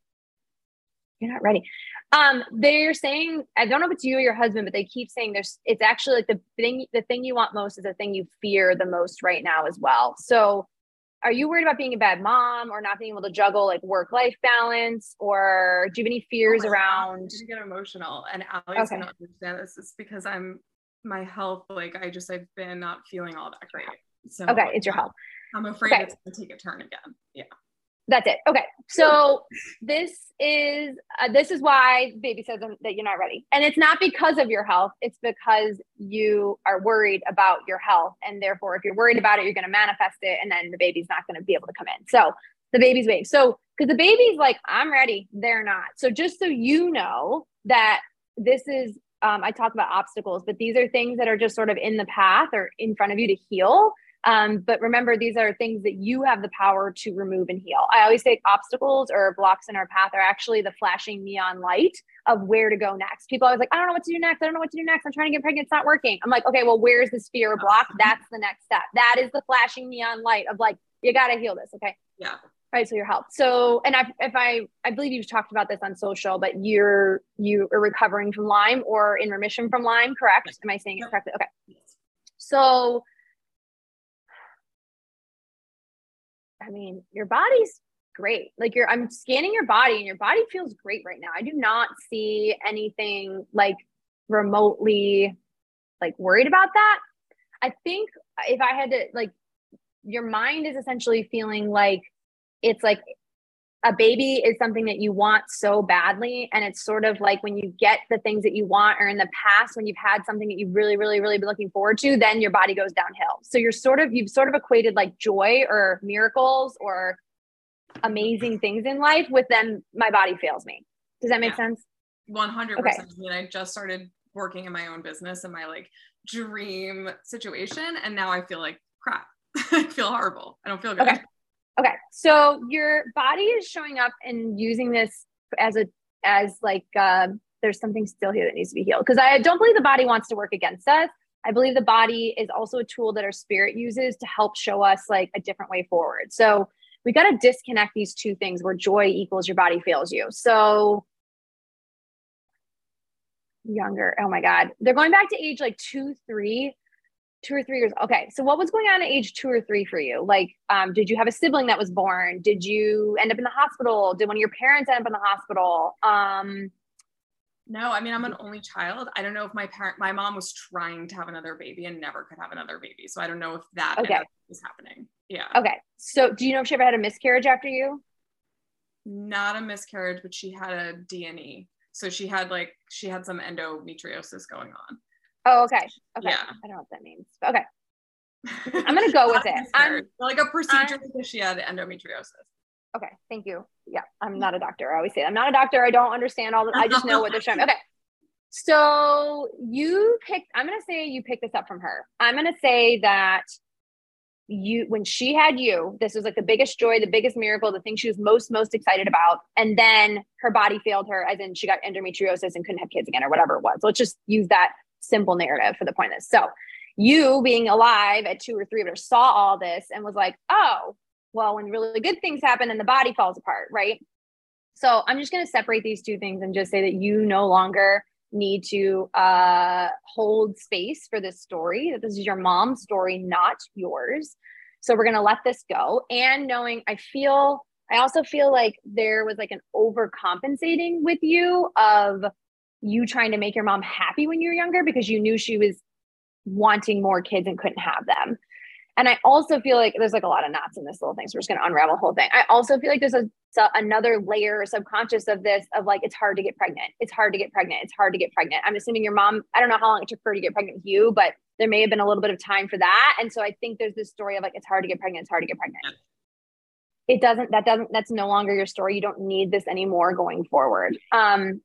you're not ready. Um, they're saying, I don't know if it's you or your husband, but they keep saying there's it's actually like the thing the thing you want most is the thing you fear the most right now as well. So are you worried about being a bad mom or not being able to juggle like work life balance or do you have any fears oh around you get emotional and Allie's okay. gonna understand this it's because I'm my health like I just I've been not feeling all that great so okay it's your health I'm afraid okay. it's gonna take a turn again yeah that's it. Okay. So this is uh, this is why baby says that you're not ready. And it's not because of your health. It's because you are worried about your health and therefore if you're worried about it you're going to manifest it and then the baby's not going to be able to come in. So the baby's waiting. So cuz the baby's like I'm ready, they're not. So just so you know that this is um, I talk about obstacles, but these are things that are just sort of in the path or in front of you to heal um, but remember, these are things that you have the power to remove and heal. I always say obstacles or blocks in our path are actually the flashing neon light of where to go next. People always like, I don't know what to do next. I don't know what to do next. I'm trying to get pregnant. It's not working. I'm like, okay, well, where's the fear block? That's the next step. That is the flashing neon light of like, you got to heal this. Okay. Yeah. Right. So your health. So, and I, if I, I believe you've talked about this on social, but you're, you are recovering from Lyme or in remission from Lyme, correct? Am I saying it correctly? Okay. So, I mean, your body's great. Like you're, I'm scanning your body and your body feels great right now. I do not see anything like remotely like worried about that. I think if I had to like, your mind is essentially feeling like it's like a baby is something that you want so badly and it's sort of like when you get the things that you want or in the past when you've had something that you've really really really been looking forward to then your body goes downhill so you're sort of you've sort of equated like joy or miracles or amazing things in life with then my body fails me does that make Yeah. sense 100% Okay. I mean, I just started working in my own business and my like dream situation and now I feel like crap. [LAUGHS] I feel horrible. I don't feel good. Okay. Okay. So your body is showing up and using this as a as like uh, there's something still here that needs to be healed. Because I don't believe the body wants to work against us. I believe the body is also a tool that our spirit uses to help show us like a different way forward. So we got to disconnect these two things where joy equals your body fails you. So younger. Oh my God. They're going back to age like two, three, two or three years. Okay. So what was going on at age two or three for you? Like, um, did you have a sibling that was born? Did you end up in the hospital? Did one of your parents end up in the hospital? Um, No, I mean I'm an only child. I don't know if my parent my mom was trying to have another baby and never could have another baby. So I don't know if that Okay. was happening. Yeah. okay. So do you know if she ever had a miscarriage after you? Not a miscarriage, but she had a DNE. So she had like she had some endometriosis going on. Oh, okay. Okay. Yeah. I don't know what that means. Okay. I'm gonna go with [LAUGHS] Not a it. like a procedure I'm- because she had endometriosis. Okay, thank you. Yeah, I'm not a doctor. I always say that. I'm not a doctor. I don't understand all the, I just know what they're showing. me. [LAUGHS] Okay. So you picked, I'm going to say you picked this up from her. I'm going to say that you, when she had you, this was like the biggest joy, the biggest miracle, the thing she was most, most excited about. And then her body failed her, as in she got endometriosis and couldn't have kids again or whatever it was. Let's just use that simple narrative for the point of this. So you being alive at two or three her saw all this and was like, oh, well, when really good things happen and the body falls apart, right? So I'm just going to separate these two things and just say that you no longer need to uh, hold space for this story, that this is your mom's story, not yours. So we're going to let this go. And knowing, I feel, I also feel like there was like an overcompensating with you of you trying to make your mom happy when you were younger because you knew she was wanting more kids and couldn't have them. And I also feel like there's like a lot of knots in this little thing. So we're just going to unravel the whole thing. I also feel like there's a, so another layer subconscious of this of like, it's hard to get pregnant. It's hard to get pregnant. It's hard to get pregnant. I'm assuming your mom, I don't know how long it took her to get pregnant with you, but there may have been a little bit of time for that. And so I think there's this story of like, it's hard to get pregnant. It's hard to get pregnant. It doesn't, that doesn't, that's no longer your story. You don't need this anymore going forward. Um,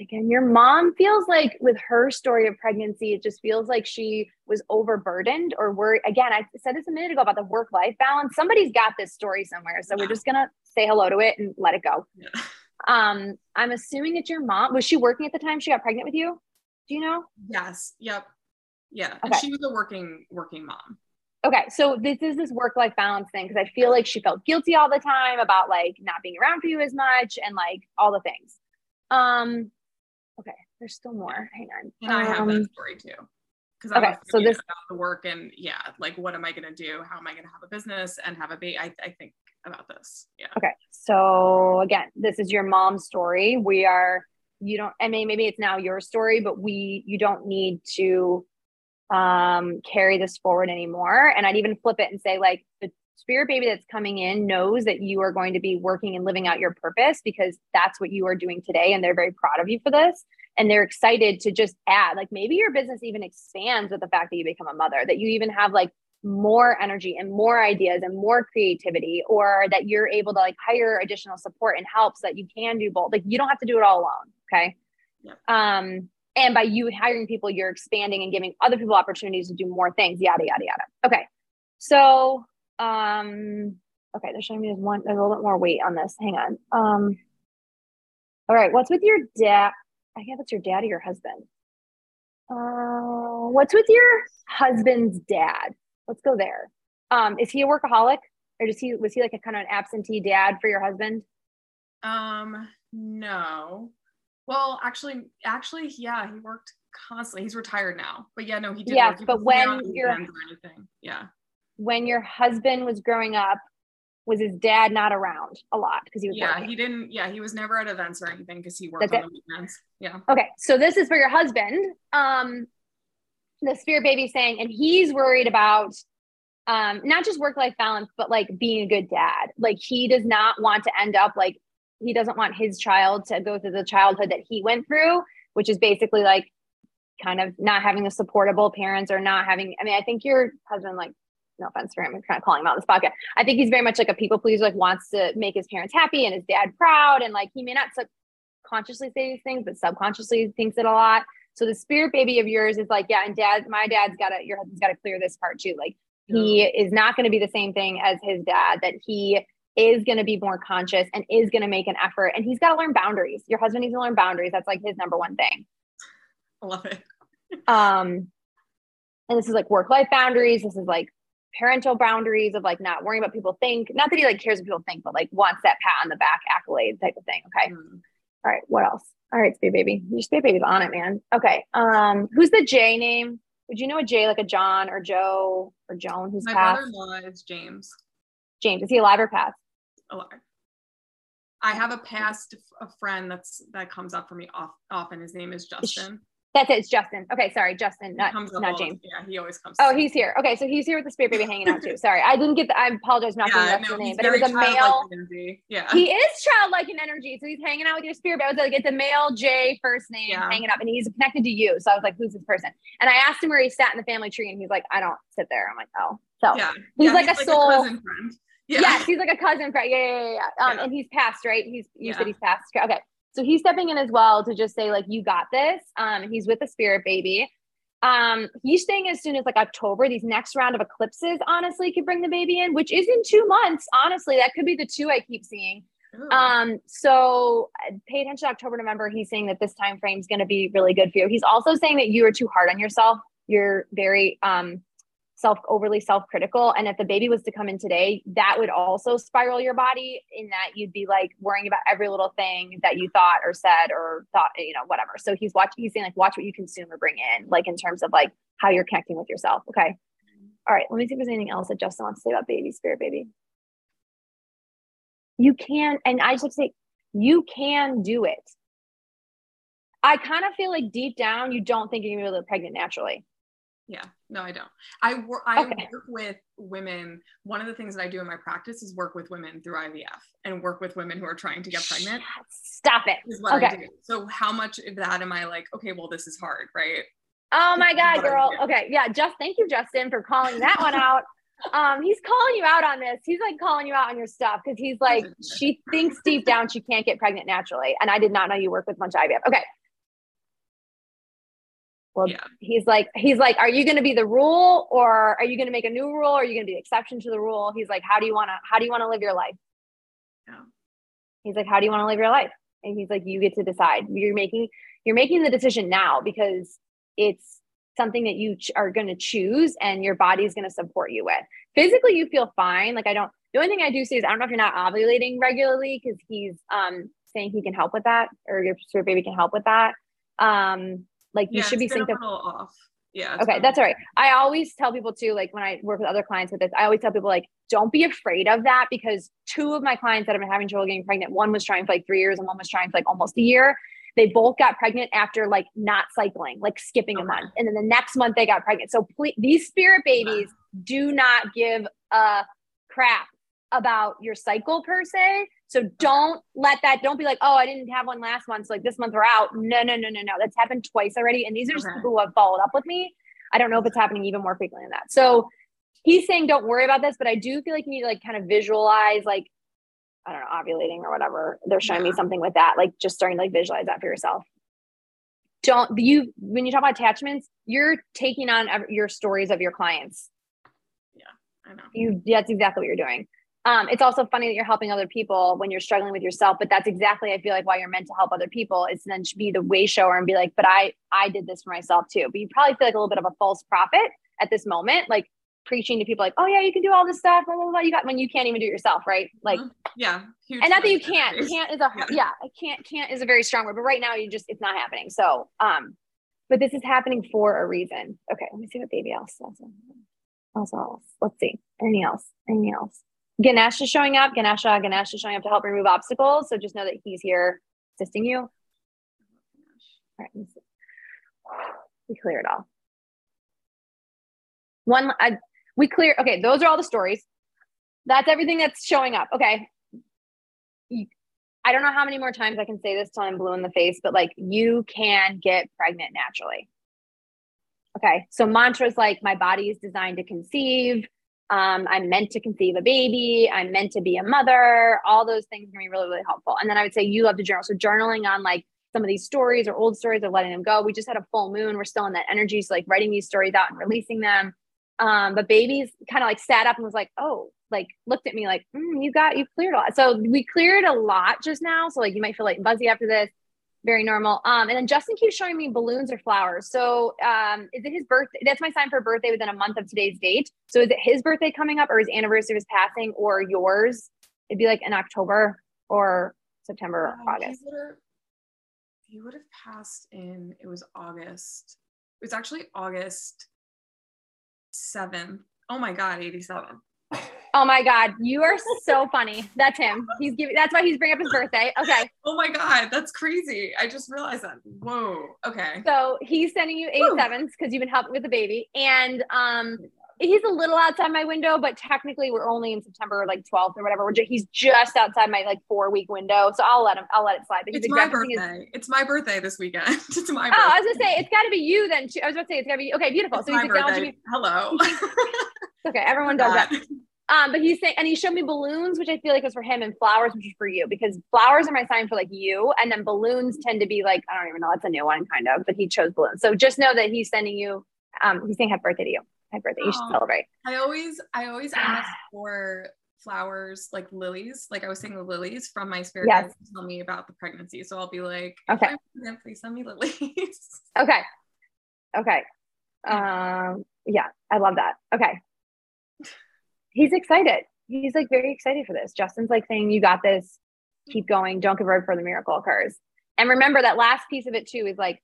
again, your mom feels like with her story of pregnancy, it just feels like she was overburdened or worried. Again, I said this a minute ago about the work life balance. Somebody's got this story somewhere. So we're just going to say hello to it and let it go. Yeah. Um, I'm assuming it's your mom. Was she working at the time she got pregnant with you? Do you know? Yes. Yep. Yeah. And Okay. she was a working working mom. Okay, so this is this work life balance thing because I feel like she felt guilty all the time about like not being around for you as much and like all the things. Um, okay, there's still more. Hang on. And I have Um, that story too. Because okay, so this- about the work and yeah, like what am I gonna do? How am I gonna have a business and have a baby? I, I think about this. Yeah. Okay. So again, this is your mom's story. We are, you don't, I mean, maybe it's now your story, but we, you don't need to um, carry this forward anymore. And I'd even flip it and say, like, the spirit baby that's coming in knows that you are going to be working and living out your purpose because that's what you are doing today. And they're very proud of you for this. And they're excited to just add, like, maybe your business even expands with the fact that you become a mother, that you even have like more energy and more ideas and more creativity or that you're able to like hire additional support and help so that you can do both like you don't have to do it all alone okay Yep. um and by you hiring people you're expanding and giving other people opportunities to do more things yada yada yada okay so um okay they're showing me there's one there's a little bit more weight on this hang on um All right. What's with your dad? I guess it's your dad or your husband. Uh, what's with your husband's dad? Let's go there. Um, is he a workaholic, or does he was he like a kind of an absentee dad for your husband? Um, no. Well, actually, actually, yeah, he worked constantly. He's retired now, but yeah, no, he did. He but when you're- anything, yeah, When your husband was growing up, was his dad not around a lot because he was yeah, working? he didn't. Yeah, he was never at events or anything because he worked That's on the weekends. Yeah. Okay, so this is for your husband. Um, the spirit baby saying, and he's worried about um not just work life balance, but like being a good dad. Like he does not want to end up like he doesn't want his child to go through the childhood that he went through, which is basically like kind of not having the supportable parents or not having. I mean, I think your husband like. No offense for him, I'm kind of calling him out in this pocket. I think he's very much like a people pleaser, like wants to make his parents happy and his dad proud. And like he may not subconsciously say these things, but subconsciously thinks it a lot. So the spirit baby of yours is like, yeah, and dad, my dad's got to, your husband's got to clear this part too. Like he is not going to be the same thing as his dad, that he is going to be more conscious and is going to make an effort. And he's got to learn boundaries. Your husband needs to learn boundaries. That's like his number one thing. I love it. Um, and this is like work life boundaries. This is like parental boundaries of like not worrying about people think. Not that he like cares what people think, but like wants that pat on the back accolade type of thing. Okay. Mm. All right. What else? All right, Speed Baby. Your Speed Baby's on it, man. Okay. Um, who's the J name? Would you know a J like a John or Joe or Joan who's My passed? brother-in-law is James. James. Is he alive or passed? alive. I have a past a friend that's that comes up for me off, often. His name is Justin. That's it. It's Justin. Okay. Sorry. Justin, not, not James. Yeah, he always comes. Oh, he's here. Okay. So he's here with the Spirit Baby hanging out too. [LAUGHS] Sorry. I didn't get the, I apologize not for the Yeah, no, the name, but it was a male. energy. Yeah. He is childlike in energy. So he's hanging out with your spirit. But I was like, it's a male J first name Yeah. hanging up and he's connected to you. So I was like, who's this person? And I asked him where he sat in the family tree and he's like, I don't sit there. I'm like, oh. So yeah. he's Yeah, like a soul. cousin friend. Yeah. yes, he's like a cousin friend. Yeah, yeah, yeah. yeah. Um. And he's passed, right? He's you said he's passed. Okay. So he's stepping in as well to just say, like, you got this. Um, he's with the spirit baby. Um, he's saying as soon as like October, these next round of eclipses honestly could bring the baby in, which is in two months. Honestly, that could be the two I keep seeing. Ooh. Um, so uh, pay attention to October, November. He's saying that this time frame is going to be really good for you. He's also saying that you are too hard on yourself. You're very um self overly self-critical. And if the baby was to come in today, that would also spiral your body in that you'd be like worrying about every little thing that you thought or said or thought, you know, whatever. So he's watching, he's saying like watch what you consume or bring in, like in terms of like how you're connecting with yourself. Okay. All right. Let me see if there's anything else that Justin wants to say about baby, spirit baby. You can, and I just have to say, you can do it. I kind of feel like deep down, you don't think you're gonna be able to pregnant naturally. Yeah, no, I don't. I work. I Okay. work with women. One of the things that I do in my practice is work with women through IVF and work with women who are trying to get pregnant. Stop it. Is what I Okay. do. So how much of that am I like? Okay, well, this is hard, right? Oh my God, girl. Okay. Yeah. Just thank you, Justin, for calling that one out. [LAUGHS] Um, he's calling you out on this. He's like calling you out on your stuff because he's like, she thinks deep down she can't get pregnant naturally. And I did not know you work with a bunch of IVF. Okay. Well, Yeah. he's like, he's like, are you going to be the rule or are you going to make a new rule? Or are you going to be the exception to the rule? He's like, how do you want to, how do you want to live your life? Yeah. He's like, how do you want to live your life? And he's like, you get to decide. You're making, you're making the decision now because it's something that you ch- are going to choose and your body's going to support you with. Physically, you feel fine. Like I don't. The only thing I do see is I don't know if you're not ovulating regularly because he's um saying he can help with that, or your spirit baby can help with that. Um, like you Yeah, should be it's been a synced. little off. Yeah. Okay, that's all right. I always tell people too, like when I work with other clients with this, I always tell people like, don't be afraid of that because two of my clients that have been having trouble getting pregnant, one was trying for like three years and one was trying for like almost a year. They both got pregnant after like not cycling, like skipping a month, and then the next month they got pregnant. So please, these spirit babies [SIGHS] do not give a crap about your cycle per se. So don't let that, don't be like, oh, I didn't have one last month. So like this month we're out. No, no, no, no, no. That's happened twice already. And these are just Okay. people who have followed up with me. I don't know if it's happening even more frequently than that. So he's saying don't worry about this, but I do feel like you need to like kind of visualize like, I don't know, ovulating or whatever. They're showing me something with that, like just starting to like visualize that for yourself. Don't you when you talk about attachments, you're taking on your stories of your clients Yeah, I know. you that's exactly what you're doing um, it's also funny that you're helping other people when you're struggling with yourself but that's exactly i feel like why you're meant to help other people is then be the way shower and be like but i i did this for myself too. But you probably feel like a little bit of a false prophet at this moment like preaching to people like oh yeah you can do all this stuff blah, blah, blah, you got when you can't even do it yourself right? Like Mhm. yeah. and not that you can't can't is a Yeah. yeah I can't can't is a very strong word but right now you just it's not happening so um but this is happening for a reason. Okay let me see what baby else says. Else else let's see. Anything else? Anything else ganesh is showing up. Ganesha uh, ganesh is showing up to help remove obstacles. So just know that he's here assisting you. All right we clear it all. One I, we clear okay those are all the stories. That's everything that's showing up. Okay. I don't know how many more times I can say this till I'm blue in the face, but like you can get pregnant naturally. Okay. So mantras like my body is designed to conceive. Um, I'm meant to conceive a baby. I'm meant to be a mother. All those things can be really, really helpful. And then I would say you love to journal. So journaling on like some of these stories or old stories of letting them go. We just had a full moon. We're still in that energy. So like writing these stories out and releasing them. Um, but babies kind of like sat up and was like, oh, like looked at me like, mm, you got, you cleared a lot. So we cleared a lot just now. So like you might feel like buzzy after this. Very normal. Um, and then Justin keeps showing me balloons or flowers. So um, is it his birthday? That's my sign for birthday within a month of today's date. So is it his birthday coming up or his anniversary of his passing or yours? It'd be like in October or September or Uh, August. He would have he would have passed in it was August. It was actually August 7th. Oh my god, 87. [LAUGHS] Oh my God, you are so funny. That's him. He's giving. That's why he's bringing up his birthday. Okay, Oh my god, that's crazy. I just realized that. Whoa. Okay. so he's sending you eight sevens because you've been helping with the baby, and um, he's a little outside my window, but technically we're only in September like 12th or whatever. We're ju- he's just outside my like four week window, so I'll let him. I'll let it slide. But he's It's my referencing his- birthday. It's my birthday this weekend. [LAUGHS] it's my Birthday. Oh, birthday. I was gonna say it's got to be you then. too. I was about to say it's got to be okay. Beautiful. It's so he's acknowledging birthday. me. Hello. [LAUGHS] Okay, everyone [LAUGHS] does that. Um, but he's saying, and he showed me balloons, which I feel like was for him, and flowers, which is for you, because flowers are my sign for like you, and then balloons tend to be like I don't even know. That's a new one, kind of, but he chose balloons. So just know that he's sending you. Um, he's saying happy birthday to you. Happy birthday. You should Aw. celebrate. I always I always [SIGHS] ask for flowers like lilies. Like I was saying the lilies from my spirit Yes. guides to tell me about the pregnancy. So I'll be like, Okay. "If pregnant, please send me lilies. [LAUGHS] Okay. Okay. Um, yeah, I love that. Okay. He's excited. He's like very excited for this. Justin's like saying, You got this. Keep going. Don't give up before the miracle occurs. And remember that last piece of it too is like,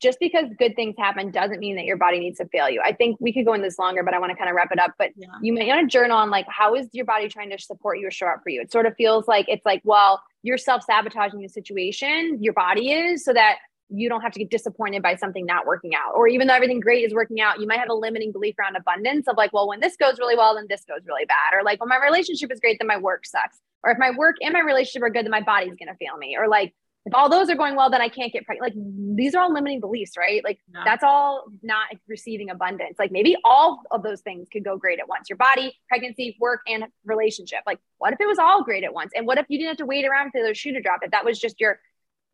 just because good things happen doesn't mean that your body needs to fail you. I think we could go in this longer, but I want to kind of wrap it up. But yeah. you may want to journal on like how is your body trying to support you or show up for you it sort of feels like it's like well you're self-sabotaging the situation your body is so that you don't have to get disappointed by something not working out or even though everything great is working out you might have a limiting belief around abundance of like well when this goes really well then this goes really bad or like when my relationship is great then my work sucks or if my work and my relationship are good then my body's going to fail me or like if all those are going well then i can't get pregnant like these are all limiting beliefs right like Yeah. that's all not receiving abundance. Like maybe all of those things could go great at once your body, pregnancy, work, and relationship. Like, what if it was all great at once? And what if you didn't have to wait around for the shoe to drop? If that was just your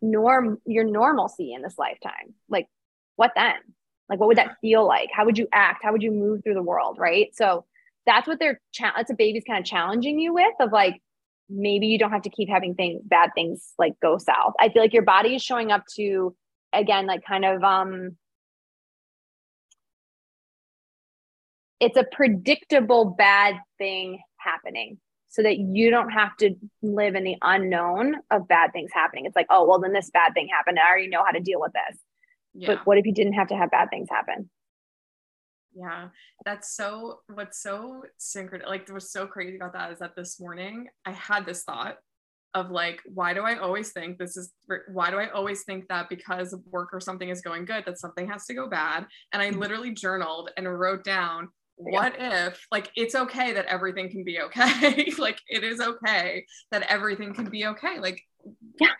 norm, your normalcy in this lifetime, like, what then? Like, what would that feel like? How would you act? How would you move through the world? Right. So that's what they're, cha- that's a baby's kind of challenging you with of like, maybe you don't have to keep having things, bad things like go south. I feel like your body is showing up to, again, like kind of, um, it's a predictable bad thing happening so that you don't have to live in the unknown of bad things happening. It's like, oh, well, then this bad thing happened. I already know how to deal with this. Yeah. But what if you didn't have to have bad things happen? Yeah, that's so. What's so synchron like what's so crazy about that is that this morning I had this thought of like, why do I always think this is? Why do I always think that because work or something is going good that something has to go bad? And I mm-hmm. literally journaled and wrote down, what if like it's okay that everything can be okay? [LAUGHS] like it is okay that everything can be okay. Like Yeah.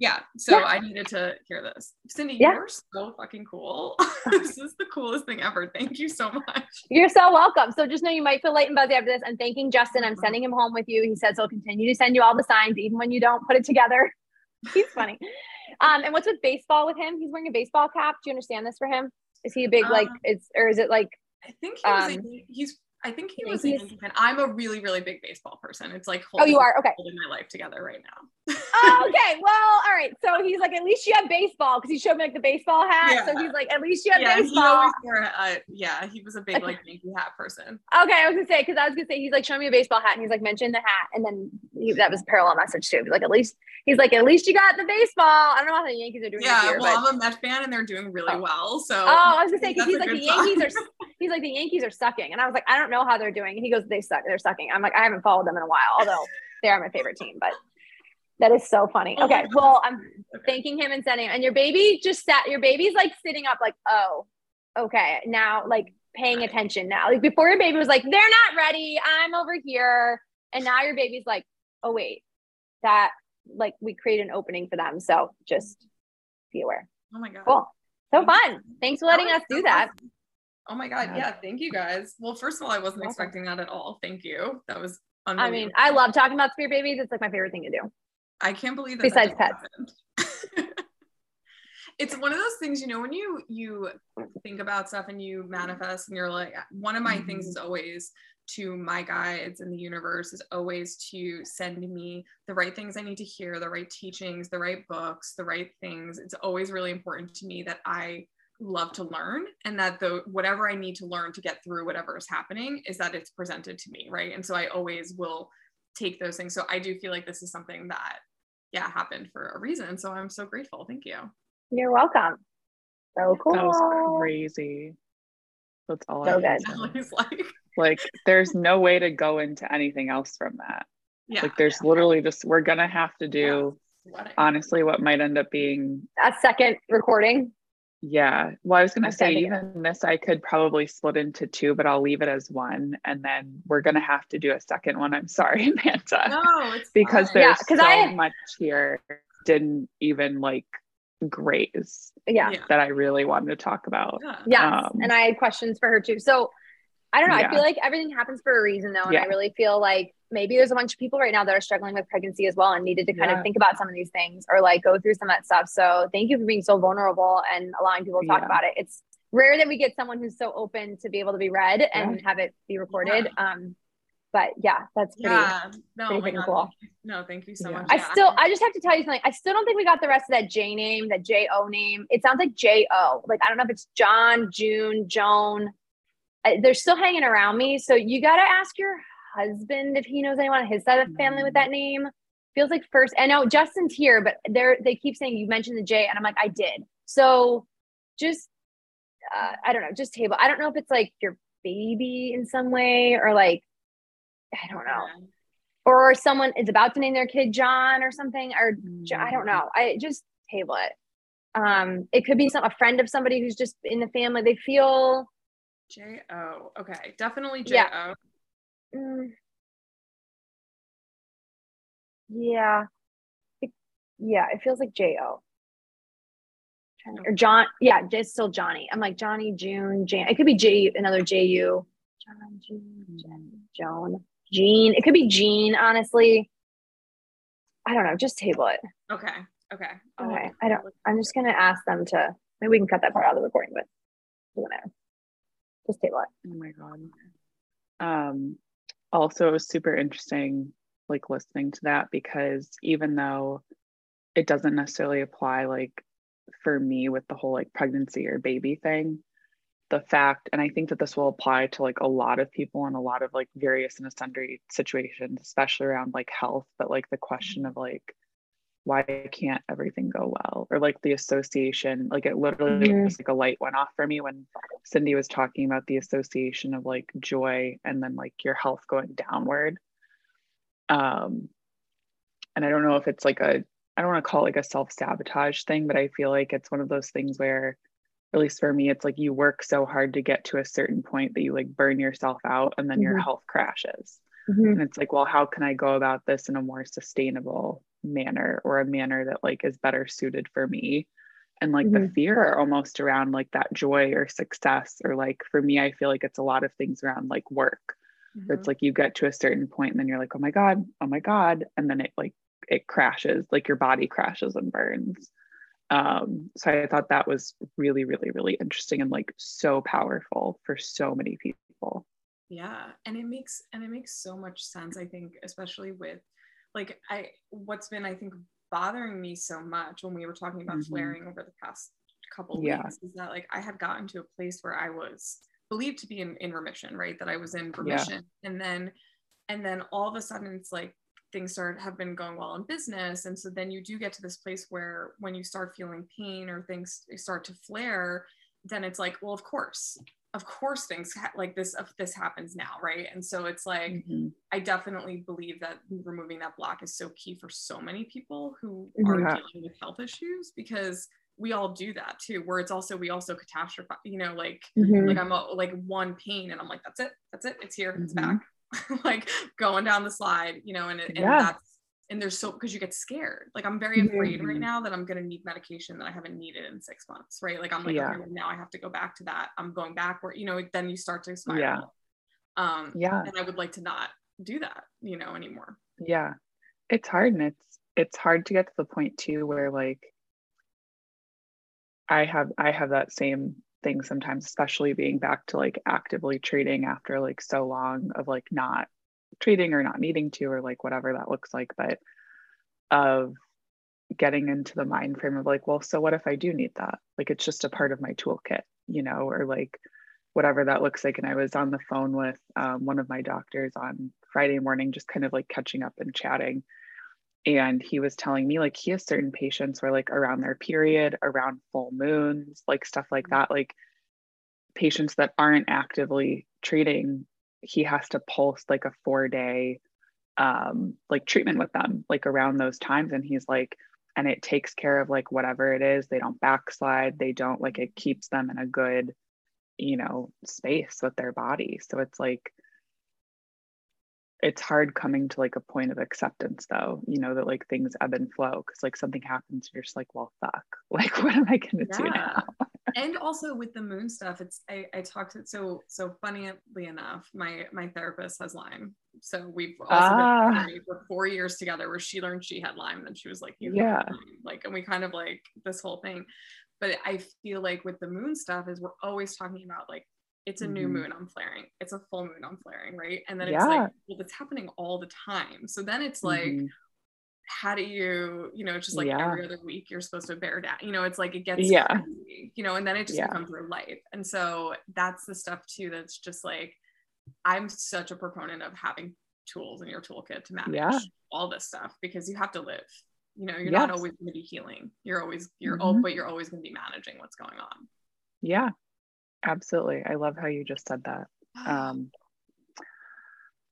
Yeah, so Yeah. I needed to hear this. Cindy, Yeah. you're so fucking cool. [LAUGHS] this is the coolest thing ever. Thank you so much. You're so welcome. So just know you might feel light and buzzy after this. I'm thanking Justin. I'm sending him home with you. He says he'll continue to send you all the signs, even when you don't put it together. [LAUGHS] He's funny. Um, and what's with baseball with him? He's wearing a baseball cap. Do you understand this for him? Is he a big like? Um, It's or is it like? I think he was. Um, a, he's. I think he was a Yankee fan. I'm a really, really big baseball person. It's like holding, oh, you are okay. Holding my life together right now. oh, [LAUGHS] okay. Well, all right. So he's like, at least you have baseball because he showed me like the baseball hat. Yeah. So he's like, at least you have yeah, baseball. He wore, uh, yeah, he was a big like [LAUGHS] Yankee hat person. Okay, I was gonna say because I was gonna say he's like, show me a baseball hat, and he's like, mention the hat, and then he, that was a parallel message too. He's like, at least he's like, at least you got the baseball. I don't know how the Yankees are doing. Yeah, year, well, but... I'm a Met fan, and they're doing really oh. well. So oh, I was gonna say because he's like the Yankees are. He's like the Yankees are sucking, and I was like, I don't know how they're doing. And he goes, they suck. They're sucking. I'm like, I haven't followed them in a while, although they are my favorite team, but. That is so funny. Oh okay. Well, I'm okay. thanking him and sending. And your baby just sat, your baby's like sitting up, like, oh, okay. Now, like paying attention now. Like before your baby was like, they're not ready. I'm over here. And now your baby's like, oh, wait, that like we create an opening for them. So just be aware. Oh my God. Cool. So fun. Thanks for letting us do that. Oh my God. Yeah. Thank you guys. Well, first of all, I wasn't expecting that at all. Thank you. That was I mean, I love talking about spirit babies. It's like my favorite thing to do. I can't believe that. Besides that pets. [LAUGHS] it's one of those things, you know, when you you think about stuff and you manifest and you're like, one of my mm-hmm. things is always to my guides in the universe is always to send me the right things I need to hear, the right teachings, the right books, the right things. It's always really important to me that I love to learn and that the whatever I need to learn to get through whatever is happening is that it's presented to me, right? And so I always will take those things. So I do feel like this is something that yeah happened for a reason. So I'm so grateful. Thank you. You're welcome. So cool. That was crazy. That's all so I good. like. [LAUGHS] like there's no way to go into anything else from that. Yeah. Like there's yeah. literally just we're gonna have to do yeah. honestly what might end up being a second recording. Yeah. Well, I was going to say, even this, I could probably split into two, but I'll leave it as one. And then we're going to have to do a second one. I'm sorry, [LAUGHS] Amanda. No, it's because fine. there's yeah, so I, much here didn't even like graze. Yeah. That I really wanted to talk about. Yeah. Yes. Um, and I had questions for her too. So I don't know. Yeah. I feel like everything happens for a reason though. And yeah. I really feel like maybe there's a bunch of people right now that are struggling with pregnancy as well and needed to kind yeah. of think about some of these things or like go through some of that stuff. So thank you for being so vulnerable and allowing people to talk about it. It's rare that we get someone who's so open to be able to be read and have it be recorded. Um, but yeah, that's pretty, yeah. No, pretty cool. No, thank you so much. I still, I just have to tell you something. I still don't think we got the rest of that J name, that J O name. It sounds like J O. Like I don't know if it's John, June, Joan they're still hanging around me. So you got to ask your husband if he knows anyone on his side of the family with that name. Feels like first. I know Justin's here, but they're they keep saying you mentioned the J, and I'm like I did. So just uh, I don't know, just table. I don't know if it's like your baby in some way or like I don't know. Or someone is about to name their kid John or something, or I don't know. I just table it. Um, it could be some a friend of somebody who's just in the family. They feel J O. Okay, definitely J O. Yeah. Mm. Yeah. It, yeah, it feels like J O. Or John, yeah, it's still Johnny. I'm like Johnny, June, Jan. It could be J, another J U. John, June, Jen, Joan, Jean. It could be Jean, honestly. I don't know. Just table it. Okay. Okay. Okay. I don't. I'm just gonna ask them to. Maybe we can cut that part out of the recording, but doesn't matter. Just table it. Oh my god. Um, also, it was super interesting, like listening to that because even though it doesn't necessarily apply, like for me with the whole like pregnancy or baby thing, the fact, and I think that this will apply to like a lot of people in a lot of like various and sundry situations, especially around like health, but like the question of like why can't everything go well or like the association like it literally mm-hmm. was like a light went off for me when cindy was talking about the association of like joy and then like your health going downward um and i don't know if it's like a i don't want to call it like a self-sabotage thing but i feel like it's one of those things where at least for me it's like you work so hard to get to a certain point that you like burn yourself out and then mm-hmm. your health crashes mm-hmm. and it's like well how can i go about this in a more sustainable manner or a manner that like is better suited for me and like mm-hmm. the fear almost around like that joy or success or like for me i feel like it's a lot of things around like work mm-hmm. it's like you get to a certain point and then you're like oh my god oh my god and then it like it crashes like your body crashes and burns um so i thought that was really really really interesting and like so powerful for so many people Yeah, and it makes and it makes so much sense. I think, especially with like I what's been I think bothering me so much when we were talking about mm-hmm. flaring over the past couple yeah. weeks is that like I had gotten to a place where I was believed to be in, in remission, right? That I was in remission. Yeah. And then and then all of a sudden it's like things start have been going well in business. And so then you do get to this place where when you start feeling pain or things start to flare, then it's like, well, of course, of course things ha- like this if this happens now right and so it's like mm-hmm. i definitely believe that removing that block is so key for so many people who mm-hmm. are dealing with health issues because we all do that too where it's also we also catastrophize you know like mm-hmm. like i'm a, like one pain and i'm like that's it that's it it's here it's mm-hmm. back [LAUGHS] like going down the slide you know and, and yeah. that's and there's so because you get scared. Like i'm very afraid mm-hmm. right now that i'm going to need medication that i haven't needed in six months right? Like i'm like yeah. okay, well, now i have to go back to that. I'm going back where you know then you start to spiral. Yeah um yeah. and i would like to not do that you know anymore. Yeah. It's hard and it's it's hard to get to the point too where like I have I have that same thing sometimes, especially being back to like actively treating after like so long of like not trading or not needing to or like whatever that looks like, but of getting into the mind frame of like, well, so what if I do need that? Like it's just a part of my toolkit, you know, or like whatever that looks like. And I was on the phone with um, one of my doctors on Friday morning, just kind of like catching up and chatting and he was telling me like he has certain patients where like around their period around full moons like stuff like that like patients that aren't actively treating he has to pulse like a four day um like treatment with them like around those times. And he's like and it takes care of like whatever it is. They don't backslide. They don't like it keeps them in a good you know space with their body. So it's like it's hard coming to like a point of acceptance though you know that like things ebb and flow. Because like something happens you're just like well fuck. [LAUGHS] Like what am i gonna yeah. do now and also with the moon stuff it's i, I talked to so so funnily enough my my therapist has lyme so we've also ah. been for four years together where she learned she had lyme and she was like yeah like and we kind of like this whole thing but i feel like with the moon stuff is we're always talking about like it's a new mm-hmm. moon i'm flaring it's a full moon i'm flaring right and then it's yeah. like well it's happening all the time so then it's like mm-hmm. How do you you know just like yeah. every other week you're supposed to bear down you know it's like it gets yeah crazy, you know and then it just yeah. becomes your life and so that's the stuff too that's just like i'm such a proponent of having tools in your toolkit to manage yeah. all this stuff because you have to live you know you're yes. not always going to be healing you're always you're mm-hmm. but you're always going to be managing what's going on yeah Absolutely. I love how you just said that. [SIGHS] Um,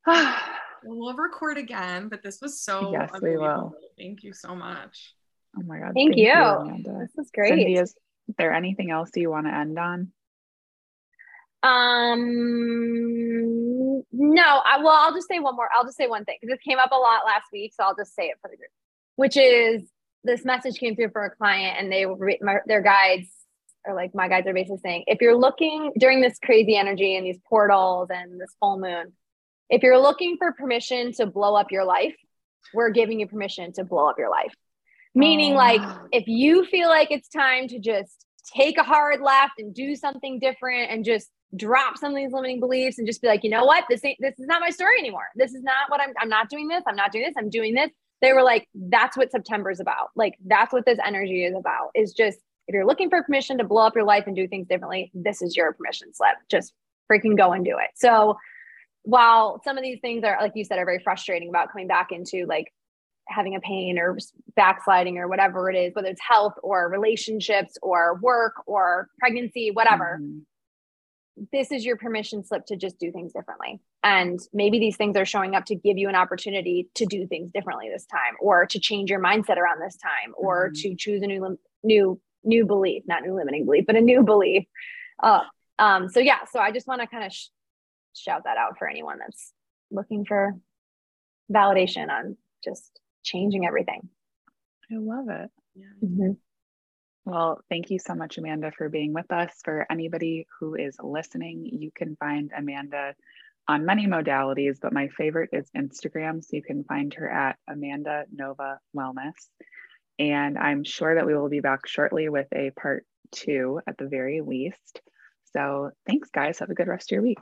[SIGHS] we'll record again, but this was so yes, we will. Thank you so much. Oh my God. Thank, thank you. you this is great. Cindy, is there anything else you want to end on? Um, no, I, well, I'll just say one more. I'll just say one thing because this came up a lot last week. So I'll just say it for the group, which is this message came through for a client and they were their guides or like my guides are basically saying, if you're looking during this crazy energy and these portals and this full moon, if you're looking for permission to blow up your life, we're giving you permission to blow up your life. Meaning, oh. like, if you feel like it's time to just take a hard left and do something different and just drop some of these limiting beliefs and just be like, you know what, this ain't this is not my story anymore. This is not what I'm I'm not doing this. I'm not doing this. I'm doing this. They were like, that's what September's about. Like, that's what this energy is about, is just if you're looking for permission to blow up your life and do things differently, this is your permission slip. Just freaking go and do it. So while some of these things are, like you said, are very frustrating about coming back into like having a pain or backsliding or whatever it is, whether it's health or relationships or work or pregnancy, whatever. Mm-hmm. This is your permission slip to just do things differently. And maybe these things are showing up to give you an opportunity to do things differently this time or to change your mindset around this time or mm-hmm. to choose a new new new belief, not new limiting belief, but a new belief. Uh, um, so yeah, so I just want to kind of sh- shout that out for anyone that's looking for validation on just changing everything. I love it. Yeah. Mm-hmm. Well, thank you so much, Amanda, for being with us. For anybody who is listening, you can find Amanda on many modalities, but my favorite is Instagram. So you can find her at Amanda Nova Wellness. And I'm sure that we will be back shortly with a part two at the very least. So thanks, guys. Have a good rest of your week.